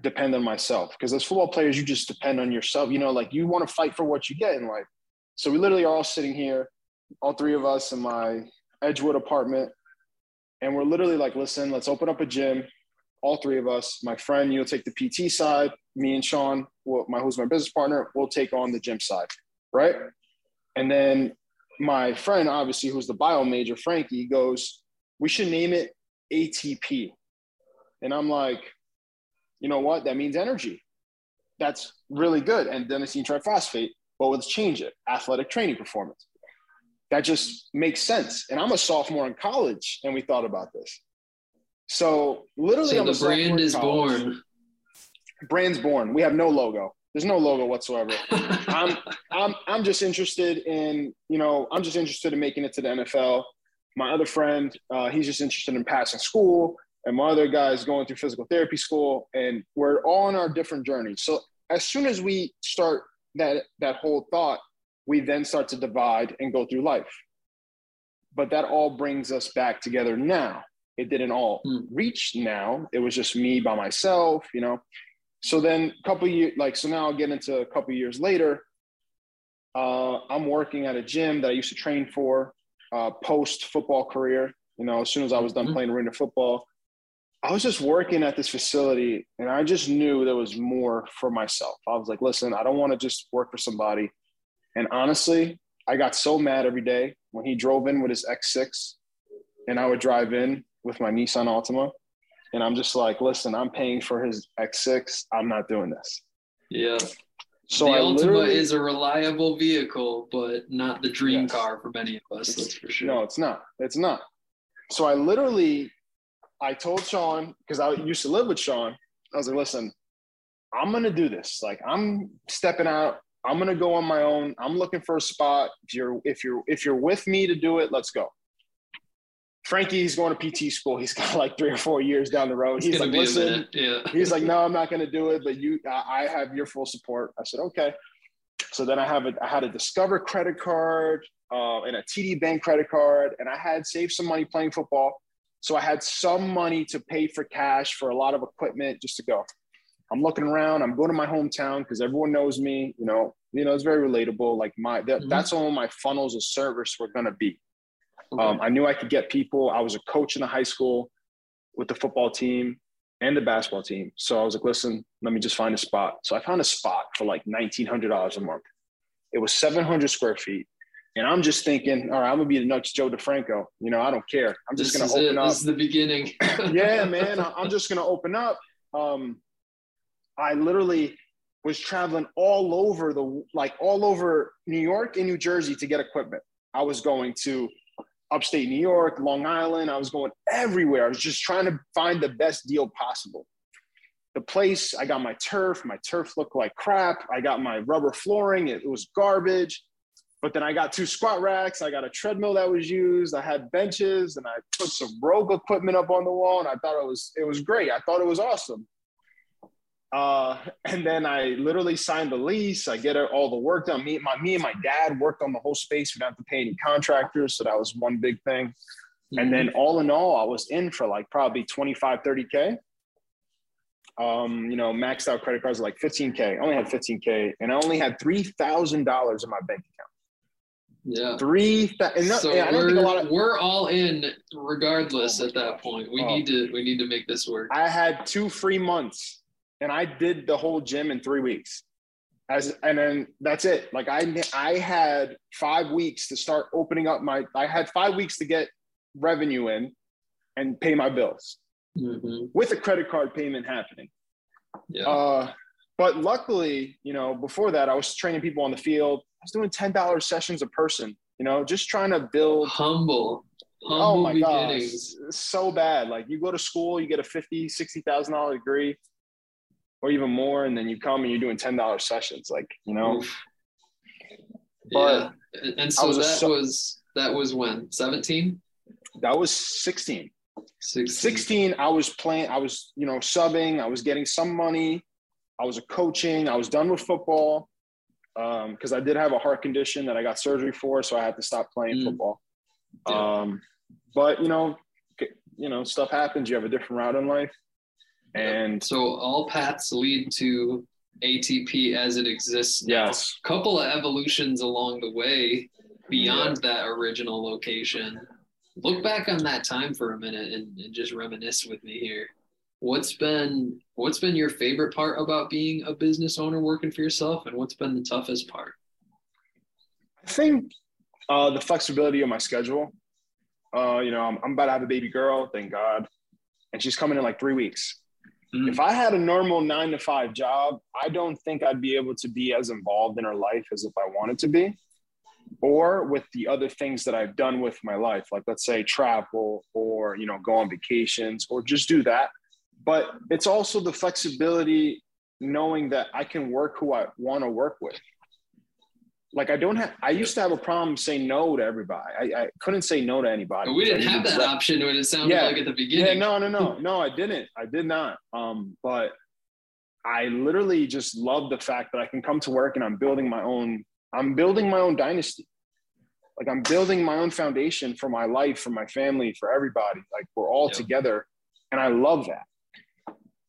depend on myself. Because as football players you just depend on yourself. You know like you want to fight for what you get in life. So we literally are all sitting here all three of us in my edgewood apartment and we're literally like listen let's open up a gym all three of us my friend you'll take the pt side me and sean my who's my business partner will take on the gym side right? And then my friend obviously who's the bio major frankie goes we should name it atp and i'm like you know what? That means energy. that's really good. And adenosine triphosphate, but let's change it. Athletic training performance. That just makes sense. And I'm a sophomore in college, and we thought about this. So literally, So I'm the brand is college. born. Brand's born. We have no logo. There's no logo whatsoever. *laughs* I'm I'm I'm just interested in you know I'm just interested in making it to the NFL. My other friend, uh, he's just interested in passing school, and my other guy is going through physical therapy school, and we're all on our different journeys. So as soon as we start that that whole thought, we then start to divide and go through life. But that all brings us back together now. It didn't all Hmm. reach now. It was just me by myself, you know. So then a couple years, like so now I'll get into a couple years later. Uh, I'm working at a gym that I used to train for uh, post football career. You know, as soon as I was done Mhm. playing arena football, I was just working at this facility and I just knew there was more for myself. I was like, listen, I don't want to just work for somebody. And honestly, I got so mad every day when he drove in with his X6 and I would drive in with my Nissan Altima. And I'm just like, listen, I'm paying for his X6. I'm not doing this. yeah. So the I Altima is a reliable vehicle, but not the dream Yes. car for many of us. That's for sure. No, it's not. It's not. So I literally, I told Sean because I used to live with Sean. I was like, listen, I'm gonna do this. Like I'm stepping out. I'm gonna go on my own. I'm looking for a spot. If you're if you're if you're with me to do it, let's go. Frankie, he's going to PT school. He's got like three or four years down the road. He's like, listen. Yeah. he's like, *laughs* no, I'm not going to do it, but you, I I have your full support. I said, okay. So then I have a, I had a Discover credit card uh, and a TD Bank credit card, and I had saved some money playing football. So I had some money to pay for cash for a lot of equipment just to go. I'm looking around. I'm going to my hometown because everyone knows me. You know, you know, it's very relatable. Like my, that, Mhm. that's all my funnels of service were going to be. Okay. Um, I knew I could get people. I was a coach in the high school with the football team and the basketball team. So I was like, listen, let me just find a spot. So I found a spot for like $1,900 a month. It was 700 square feet. And I'm just thinking, all right, I'm to be the next Joe DeFranco. You know, I don't care. I'm just this is to it. open up. This is the beginning. *laughs* yeah, man, I'm just to open up. Um, I literally was traveling all over the, like all over New York and New Jersey to get equipment. I was going to upstate New York, Long Island. I was going everywhere. I was just trying to find the best deal possible. The place, I got my turf. My turf looked like crap. I got my rubber flooring. It, was garbage. But then I got two squat racks. I got a treadmill that was used. I had benches, and I put some rogue equipment up on the wall. And I thought it was it was great. I thought it was awesome. Uh, and then I literally signed the lease. I get all the work done. Me, my, me and my dad worked on the whole space. We didn't have to pay any contractors. So that was one big thing. And then all in all, I was in for like probably 25, 30K. Um, you know, maxed out credit cards like 15K. I only had 15K and I only had $3,000 in my bank account. Yeah. Three, thou- and, not, So and I don't we're, think a lot of, we're all in regardless Oh at that point. We Oh. need to we need to make this work. I had two free months and I did the whole gym in three weeks. As and then that's it. Like I I had five weeks to start opening up my I had five weeks to get revenue in and pay my bills Mhm. with a credit card payment happening. Yeah. Uh, but luckily, you know, before that, I was training people on the field. I was doing ten dollars sessions a person. You know, just trying to build humble. Oh humble oh my beginnings. gosh, so bad. Like you go to school, you get a fifty, sixty thousand dollar degree, or even more, and then you come and you're doing ten dollars sessions. Like you know, But yeah. And- so was that su- was that was when? 17? that was sixteen. 16. 16 i was playing i was you know subbing i was getting some money i was a coaching i was done with football because i did have a heart condition that i got surgery for so i had to stop playing Mm. football Yeah. um, but you know you know stuff happens you have a different route in life and So all paths lead to ATP as it exists now. yes a couple of evolutions along the way beyond that original location. Look back on that time for a minute and, and just reminisce with me here. What's been what's been your favorite part about being a business owner working for yourself and what's been the toughest part? i think uh, the flexibility of my schedule uh, you know I'm, I'm about to have a baby girl thank god and she's coming in like three weeks Mm. If I had a normal nine to five job, I don't think I'd be able to be as involved in her life as if I wanted to be, or with the other things that I've done with my life, like let's say travel or you know go on vacations or just do that. But it's also the flexibility, knowing that I can work who I want to work with like I don't have. I used to have a problem saying no to everybody. I, I couldn't say no to anybody. But we didn't have that option when it sounded yeah, like at the beginning. Yeah, no, no, no, no. I didn't. I did not. Um, but I literally just love the fact that I can come to work and I'm building my own. I'm building my own dynasty. Like I'm building my own foundation for my life, for my family, for everybody. Like we're all together, and I love that.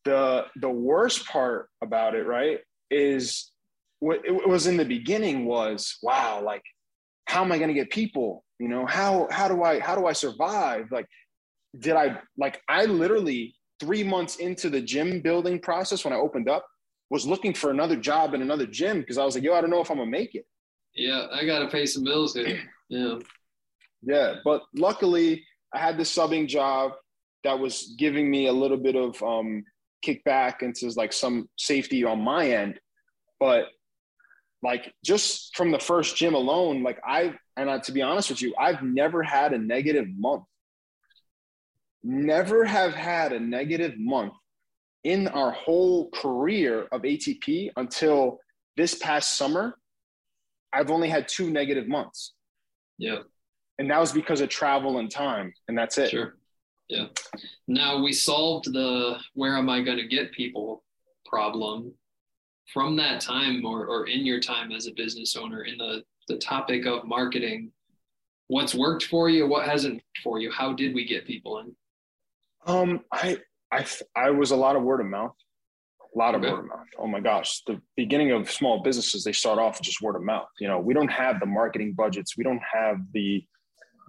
The the worst part about it, right, is what it was in the beginning was wow like how am i going to get people? You know how how do i how do i survive? Like did i like i literally three months into the gym building process when i opened up was looking for another job in another gym because i was like yo i don't know if i'm gonna make it. Yeah i gotta pay some bills here. *clears throat* Yeah. Yeah but luckily i had this subbing job that was giving me a little bit of um kickback into like some safety on my end but like just from the first gym alone, like I and I, to be honest with you, I've never had a negative month. Never have had a negative month in our whole career of ATP until this past summer. I've only had two negative months. Yeah. And that was because of travel and time. And that's it. Sure. Yeah. Now we solved the where am I going to get people problem from that time or, or in your time as a business owner in the, the topic of marketing. What's worked for you what hasn't for you how did we get people in? Um i i i was a lot of word of mouth. A lot of okay. word of mouth. Oh my gosh the beginning of small businesses they start off just word of mouth. You know we don't have the marketing budgets. We don't have the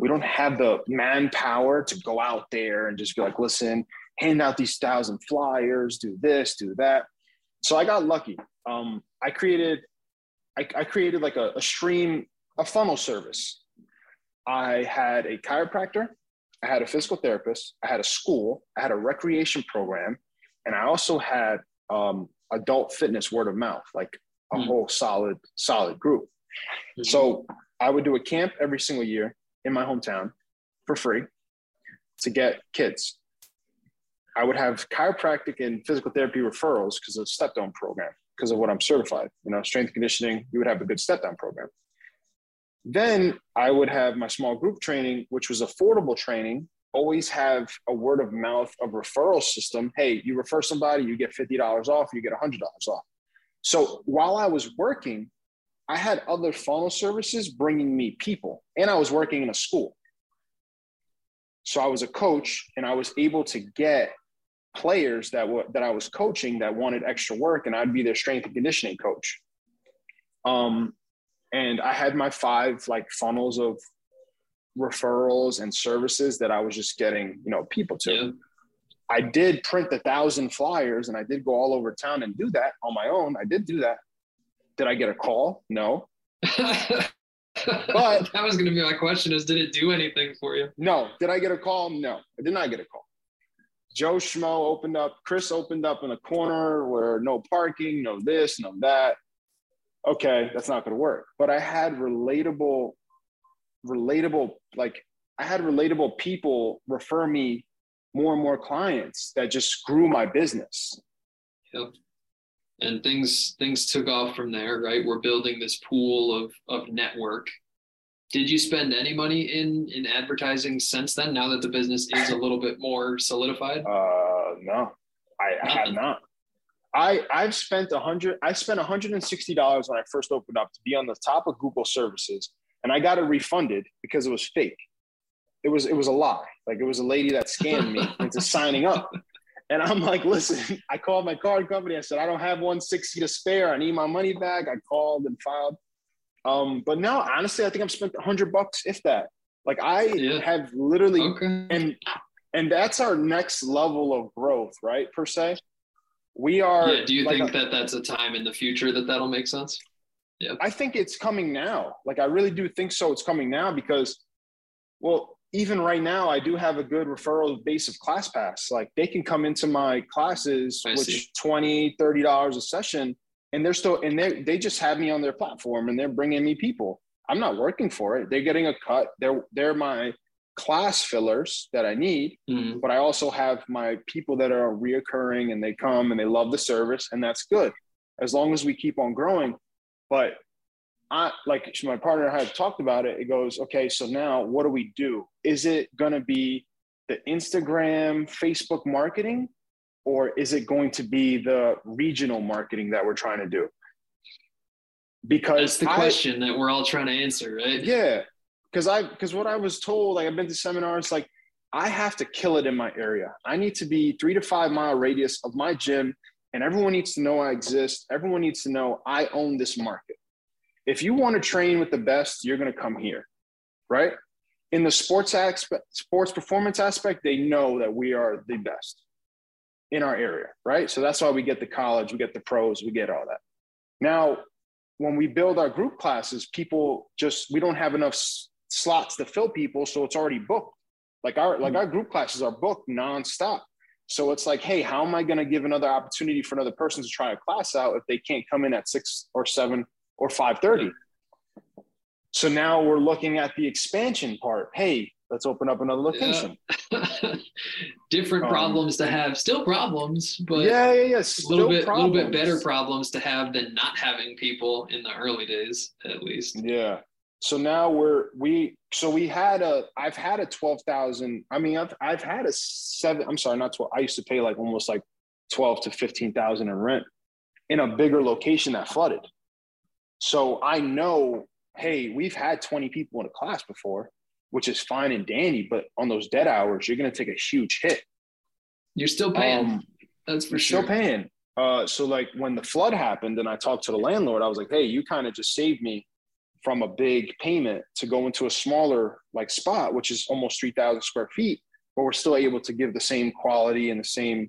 we don't have the manpower to go out there and just be like listen hand out these thousand flyers do this do that so I got lucky. Um, I created, I, I created like a, a stream, a funnel service. I had a chiropractor, I had a physical therapist, I had a school, I had a recreation program, and I also had um, adult fitness word of mouth, like a mm. whole solid, solid group. Mm-hmm. So I would do a camp every single year in my hometown for free to get kids. I would have chiropractic and physical therapy referrals because of the step down program, because of what I'm certified. You know, strength conditioning, you would have a good step down program. Then I would have my small group training, which was affordable training, always have a word of mouth of referral system. Hey, you refer somebody, you get $50 off, you get $100 off. So while I was working, I had other funnel services bringing me people, and I was working in a school. So I was a coach and I was able to get players that w- that I was coaching that wanted extra work, and I'd be their strength and conditioning coach. Um, and I had my five like funnels of referrals and services that I was just getting, you know, people to. Yeah. I did print the thousand flyers, and I did go all over town and do that on my own. I did do that. Did I get a call? No. *laughs* but that was going to be my question: Is did it do anything for you? No. Did I get a call? No, I did not get a call. Joe Schmo opened up, Chris opened up in a corner where no parking, no this, no that. Okay, that's not going to work. But I had relatable, relatable, like I had relatable people refer me more and more clients that just grew my business. Yep. And things things took off from there, right? We're building this pool of of network. Did you spend any money in in advertising since then now that the business is a little bit more solidified? Uh no. I, I have not. I i've spent a hundred i spent $160 when i first opened up to be on the top of google services and i got it refunded because it was fake. It was it was a lie. Like it was a lady that scammed me *laughs* into signing up and I'm like, listen, *laughs* I called my card company. I said, I don't have 160 to spare. I need my money back. I called and filed. Um, but now, honestly, I think I've spent a hundred bucks, if that. Like I yeah. have literally, okay. and and that's our next level of growth, right? Per se, we are. Yeah. Do you like think a, that that's a time in the future that that'll make sense? Yeah. I think it's coming now. Like I really do think so. It's coming now because, well, even right now, I do have a good referral base of class ClassPass. Like they can come into my classes, I which see. 20 $30 a session, and they're still, and they they just have me on their platform and they're bringing me people. I'm not working for it. They're getting a cut. They're, they're my class fillers that I need, Mhm. but I also have my people that are reoccurring and they come and they love the service, and that's good as long as we keep on growing. But I like my partner and I had talked about it. It goes, okay, so now what do we do? Is it going to be the Instagram, Facebook marketing, or is it going to be the regional marketing that we're trying to do? Because That's the I- question that we're all trying to answer, right? yeah, because I because what I was told, like I've been to seminars, like I have to kill it in my area. I need to be three to five mile radius of my gym, and everyone needs to know I exist. Everyone needs to know I own this market. If you want to train with the best, you're going to come here, right? In the sports aspect, sports performance aspect, they know that we are the best in our area, right? So that's why we get the college, we get the pros, we get all that. Now, when we build our group classes, people just we don't have enough s- slots to fill people, so it's already booked. Like our like our group classes are booked nonstop. So it's like, hey, how am I going to give another opportunity for another person to try a class out if they can't come in at six or seven or five thirty? So now we're looking at the expansion part. Hey, let's open up another location. *laughs* Different Um, problems to have, still problems, but yeah, yeah, yeah. a little Still bit, little bit better problems to have than not having people in the early days, at least. Yeah. So now we're we so we had a I've had a twelve thousand. I mean I've I've had a seven. I'm sorry, not twelve. I used to pay like almost like twelve to fifteen thousand in rent in a bigger location that flooded. So I know, hey, we've had twenty people in a class before, which is fine and dandy. But on those dead hours, you're going to take a huge hit. You're still paying. Um, That's for you're sure. still paying. Uh, so like when the flood happened and I talked to the landlord, I was like, hey, you kind of just saved me from a big payment to go into a smaller like spot, which is almost 3,000 square feet, but we're still able to give the same quality and the same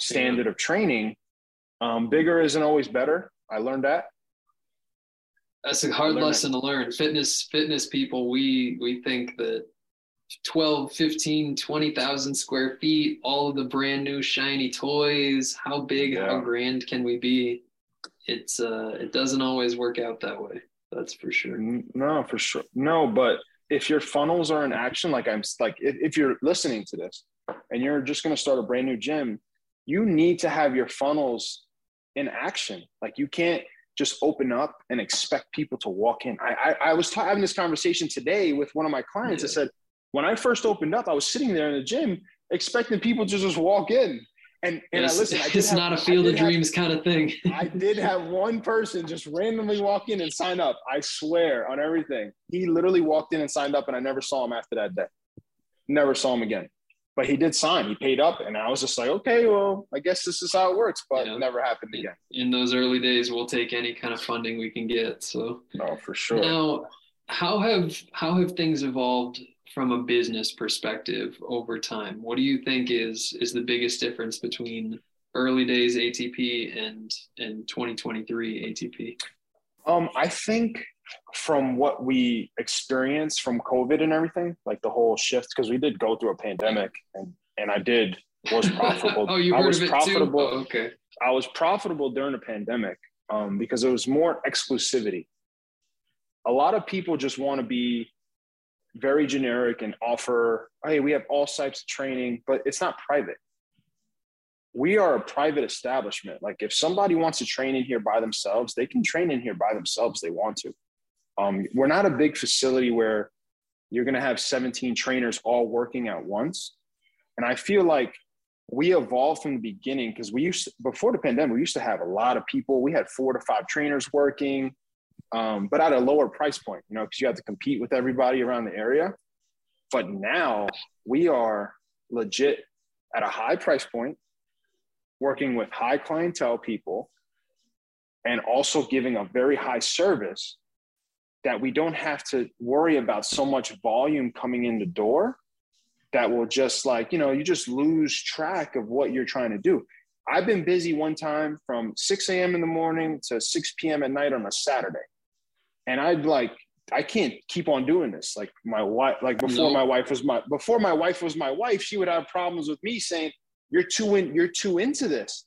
standard of training. Um, bigger isn't always better. I learned that. That's a hard lesson to learn. Fitness, fitness people, we we think that 12, 15, 20,000 square feet, all of the brand new shiny toys, how big, how grand can we be? It's uh it doesn't always work out that way. That's for sure. No, for sure. No, but if your funnels are in action, like I'm like, if, if you're listening to this and you're just going to start a brand new gym, you need to have your funnels in action. Like you can't just open up and expect people to walk in. I I, I was having this conversation today with one of my clients. I said, when I first opened up, I was sitting there in the gym expecting people to just walk in. And and it's I listen. I *laughs* it's have- not a field of did have- dreams kind of thing. *laughs* I did have one person just randomly walk in and sign up. I swear on everything. He literally walked in and signed up, and I never saw him after that day. Never saw him again. But he did sign. He paid up, and I was just like, okay, well, I guess this is how it works. But Yeah. it never happened again. In those early days, we'll take any kind of funding we can get. So No, for sure. Now, how have how have things evolved from a business perspective over time? What do you think is is the biggest difference between early days ATP and and 2023 ATP? Um, I think from what we experienced from COVID and everything, like the whole shift, because we did go through a pandemic, and and I did was *laughs* profitable. oh, you I heard was of it profitable. too? Oh, okay. I was profitable during the pandemic um, because it was more exclusivity. A lot of people just want to be very generic and offer, hey, we have all types of training, but it's not private. We are a private establishment. Like if somebody wants to train in here by themselves, they can train in here by themselves. They want to. Um, we're not a big facility where you're going to have 17 trainers all working at once. And I feel like we evolved from the beginning because we used to, before the pandemic we used to have a lot of people we had four to five trainers working um, but at a lower price point you know because you have to compete with everybody around the area but now we are legit at a high price point working with high clientele people and also giving a very high service that we don't have to worry about so much volume coming in the door that will just like you know you just lose track of what you're trying to do i've been busy one time from 6 a.m in the morning to 6 p.m at night on a saturday and i'd like I can't keep on doing this. Like my wife, like before my wife was my before my wife was my wife, she would have problems with me saying, You're too in, you're too into this.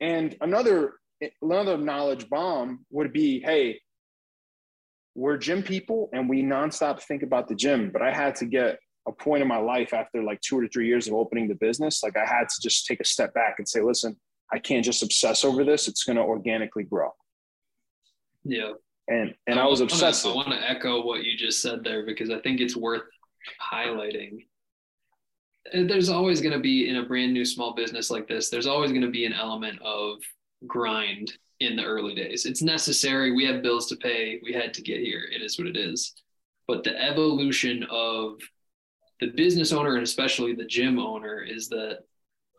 And another another knowledge bomb would be, hey, we're gym people and we nonstop think about the gym. But I had to get a point in my life after like two or three years of opening the business. Like I had to just take a step back and say, listen, I can't just obsess over this. It's going to organically grow. Yeah. And and I, I was wanna, obsessive. I want to echo what you just said there because I think it's worth highlighting. There's always going to be in a brand new small business like this. There's always going to be an element of grind in the early days. It's necessary. We have bills to pay. We had to get here. It is what it is. But the evolution of the business owner and especially the gym owner is that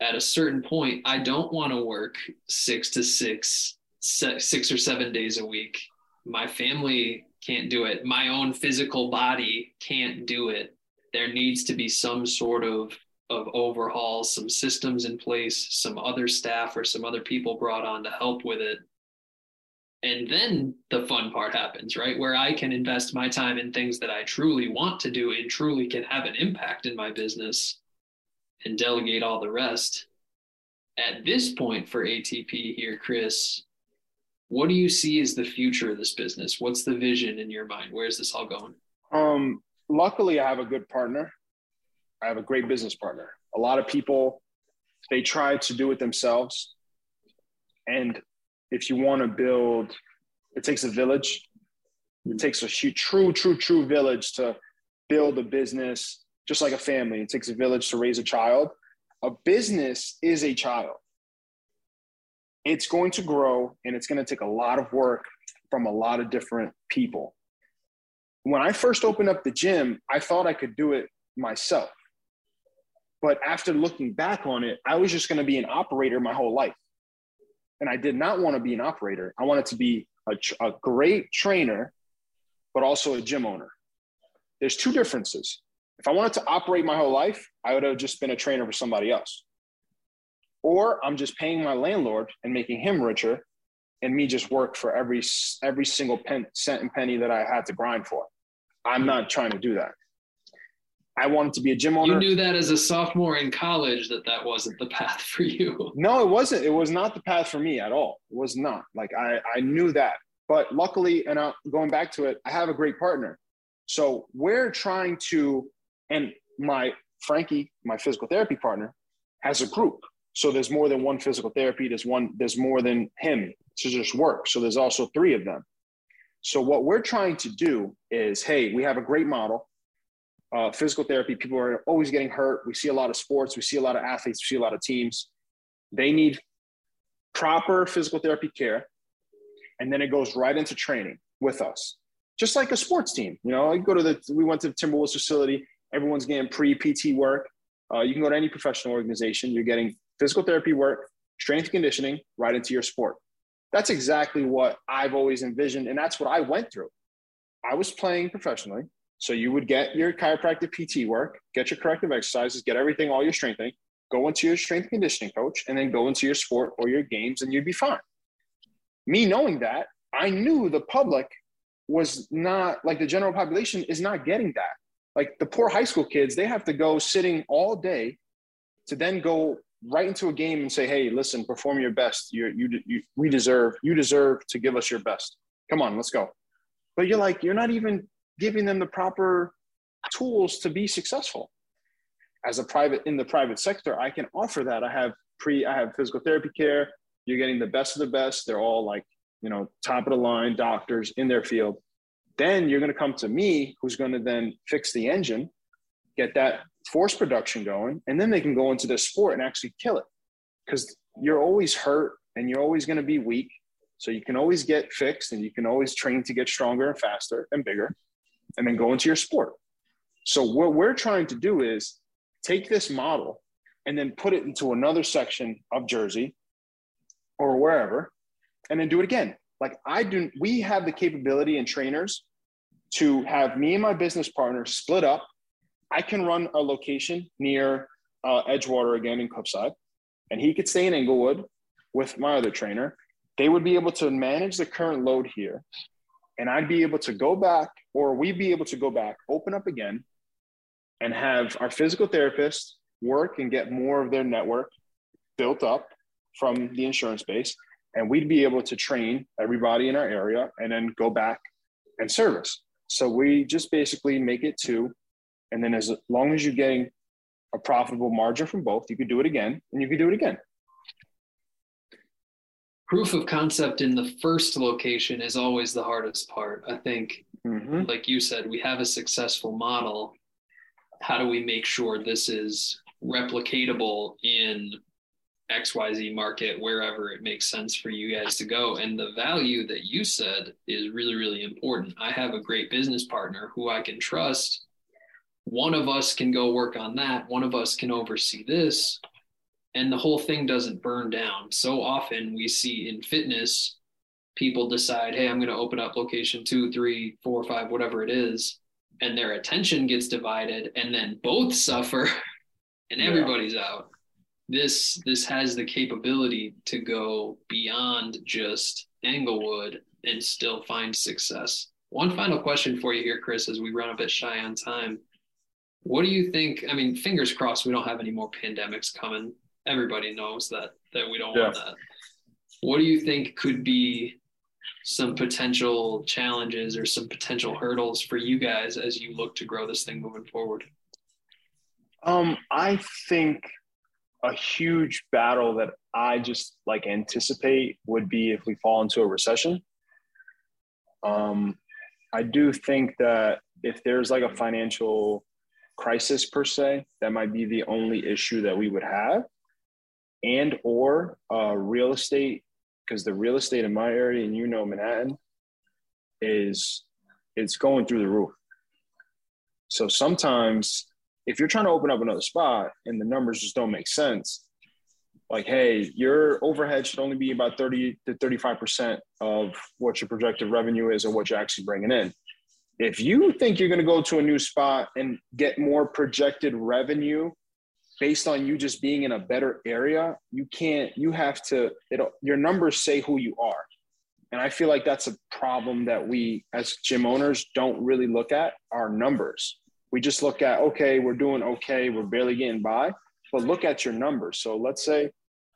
at a certain point, I don't want to work six to six, six or seven days a week. My family can't do it. My own physical body can't do it. There needs to be some sort of of overhaul, some systems in place, some other staff or some other people brought on to help with it. And then the fun part happens, right? Where I can invest my time in things that I truly want to do and truly can have an impact in my business and delegate all the rest. At this point for ATP here, Chris, what do you see as the future of this business? What's the vision in your mind? Where's this all going? Um, luckily, I have a good partner. I have a great business partner. A lot of people, they try to do it themselves. And if you want to build, it takes a village. It takes a true, true, true village to build a business, just like a family. It takes a village to raise a child. A business is a child. It's going to grow and it's going to take a lot of work from a lot of different people. When I first opened up the gym, I thought I could do it myself. But after looking back on it, I was just going to be an operator my whole life. And I did not want to be an operator. I wanted to be a, a great trainer, but also a gym owner. There's two differences. If I wanted to operate my whole life, I would have just been a trainer for somebody else. Or I'm just paying my landlord and making him richer, and me just work for every every single pen, cent and penny that I had to grind for. I'm not trying to do that. I wanted to be a gym owner. You knew that as a sophomore in college that that wasn't the *laughs* path for you. No, it wasn't. It was not the path for me at all. It was not. Like I, I knew that. But luckily, and I'm going back to it, I have a great partner. So we're trying to, and my Frankie, my physical therapy partner, has a group. So there's more than one physical therapy. There's one. There's more than him to just work. So there's also three of them. So what we're trying to do is, hey, we have a great model uh, physical therapy, people are always getting hurt. We see a lot of sports, we see a lot of athletes, we see a lot of teams. They need proper physical therapy care. And then it goes right into training with us, just like a sports team. You know, I go to the, we went to the Timberwolves facility, everyone's getting pre PT work. Uh, you can go to any professional organization, you're getting physical therapy work, strength conditioning right into your sport. That's exactly what I've always envisioned. And that's what I went through. I was playing professionally. So you would get your chiropractic PT work, get your corrective exercises, get everything, all your strengthening, go into your strength conditioning coach, and then go into your sport or your games, and you'd be fine. Me knowing that, I knew the public was not like the general population is not getting that. Like the poor high school kids, they have to go sitting all day to then go right into a game and say, "Hey, listen, perform your best. You, you, you, we deserve. You deserve to give us your best. Come on, let's go." But you're like, you're not even giving them the proper tools to be successful. As a private in the private sector, I can offer that. I have pre, I have physical therapy care. You're getting the best of the best. They're all like, you know, top of the line doctors in their field. Then you're going to come to me, who's going to then fix the engine, get that force production going, and then they can go into the sport and actually kill it. Because you're always hurt and you're always going to be weak. So you can always get fixed and you can always train to get stronger and faster and bigger and then go into your sport. So what we're trying to do is take this model and then put it into another section of Jersey or wherever, and then do it again. Like I do, we have the capability and trainers to have me and my business partner split up. I can run a location near uh, Edgewater again in Cliffside, and he could stay in Englewood with my other trainer. They would be able to manage the current load here, and I'd be able to go back or we'd be able to go back, open up again, and have our physical therapist work and get more of their network built up from the insurance base. And we'd be able to train everybody in our area and then go back and service. So we just basically make it two. And then as long as you're getting a profitable margin from both, you could do it again and you could do it again. Proof of concept in the first location is always the hardest part. I think, Mm-hmm. like you said, we have a successful model. How do we make sure this is replicatable in XYZ market, wherever it makes sense for you guys to go? And the value that you said is really, really important. I have a great business partner who I can trust. One of us can go work on that, one of us can oversee this, and the whole thing doesn't burn down. So often we see in fitness, people decide, hey, I'm going to open up location two, three, four, five, whatever it is, and their attention gets divided, and then both *laughs* suffer, and Yeah. everybody's out. This this has the capability to go beyond just Englewood and still find success. One final question for you here, Chris, as we run a bit shy on time. What do you think? I mean, fingers crossed we don't have any more pandemics coming. Everybody knows that that we don't want that. What do you think could be some potential challenges or some potential hurdles for you guys as you look to grow this thing moving forward? Um, I think a huge battle that I just like anticipate would be if we fall into a recession. Um, I do think that if there's like a financial crisis per se, that might be the only issue that we would have, and or uh, real estate, because the real estate in my area, and you know Manhattan, is it's going through the roof. So sometimes if you're trying to open up another spot and the numbers just don't make sense, like, hey, your overhead should only be about 30 to 35% of what your projected revenue is or what you're actually bringing in. If you think you're going to go to a new spot and get more projected revenue based on you just being in a better area, you can't, you have to, it'll, your numbers say who you are. And I feel like that's a problem that we as gym owners don't really look at our numbers. We just look at, okay, we're doing okay, we're barely getting by, but look at your numbers. So let's say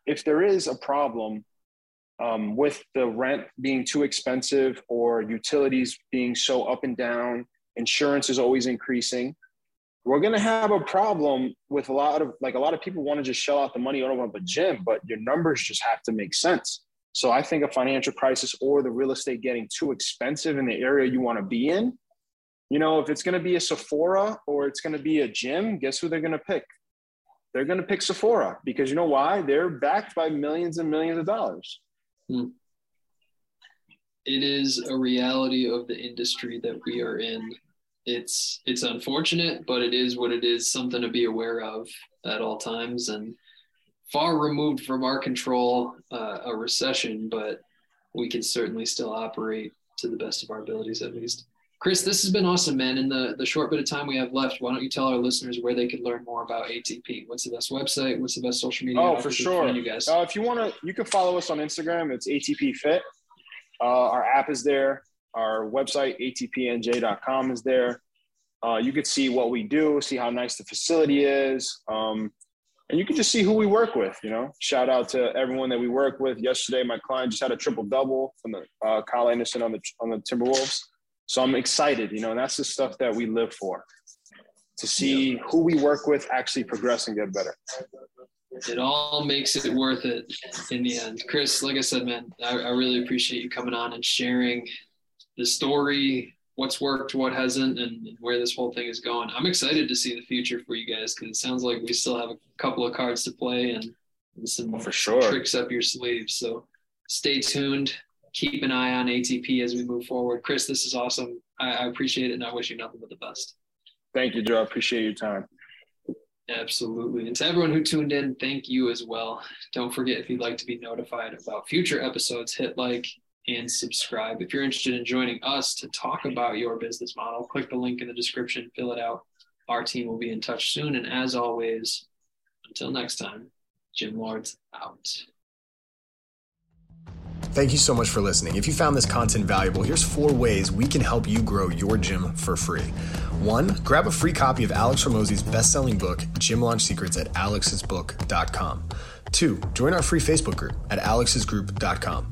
if there is a problem um, with the rent being too expensive or utilities being so up and down, insurance is always increasing. We're gonna have a problem with a lot of like a lot of people want to just shell out the money on a gym, but your numbers just have to make sense. So I think a financial crisis or the real estate getting too expensive in the area you want to be in, you know, if it's to be a Sephora or it's to be a gym, guess who they're to pick? They're to pick Sephora because you know why? They're backed by millions and millions of dollars. Hmm. It is a reality of the industry that we are in. It's it's unfortunate, but it is what it is. Something to be aware of at all times, and far removed from our control uh, a recession, but we can certainly still operate to the best of our abilities, at least. Chris, this has been awesome, man. In the, the short bit of time we have left, why don't you tell our listeners where they can learn more about ATP? What's the best website? What's the best social media? Oh, for sure. You guys. Uh, if you want to, you can follow us on Instagram. It's ATP Fit. Uh, our app is there. Our website, atpnj.com, is there. Uh, you could see what we do, see how nice the facility is. Um, and you can just see who we work with, you know. Shout out to everyone that we work with. Yesterday, my client just had a triple double from the uh, Kyle Anderson on the on the Timberwolves. So I'm excited, you know, and that's the stuff that we live for. To see who we work with actually progress and get better. it all makes it worth it in the end. Chris, like I said, man, I, I really appreciate you coming on and sharing the story, what's worked, what hasn't, and, and where this whole thing is going. I'm excited to see the future for you guys because it sounds like we still have a couple of cards to play and, and some oh, For sure. tricks up your sleeves. So stay tuned. Keep an eye on ATP as we move forward. Chris, this is awesome. I, I appreciate it and I wish you nothing but the best. Thank you, Joe. I appreciate your time. Absolutely. And to everyone who tuned in, thank you as well. Don't forget if you'd like to be notified about future episodes, hit like and subscribe. If you're interested in joining us to talk about your business model, click the link in the description, fill it out. Our team will be in touch soon. And as always, until next time, Gym Lords out. thank you so much for listening. If you found this content valuable, here's four ways we can help you grow your gym for free. One, grab a free copy of Alex Hormozi's best selling book, Gym Launch Secrets, at alexsbook.com. Two, join our free Facebook group at alexsgroup.com.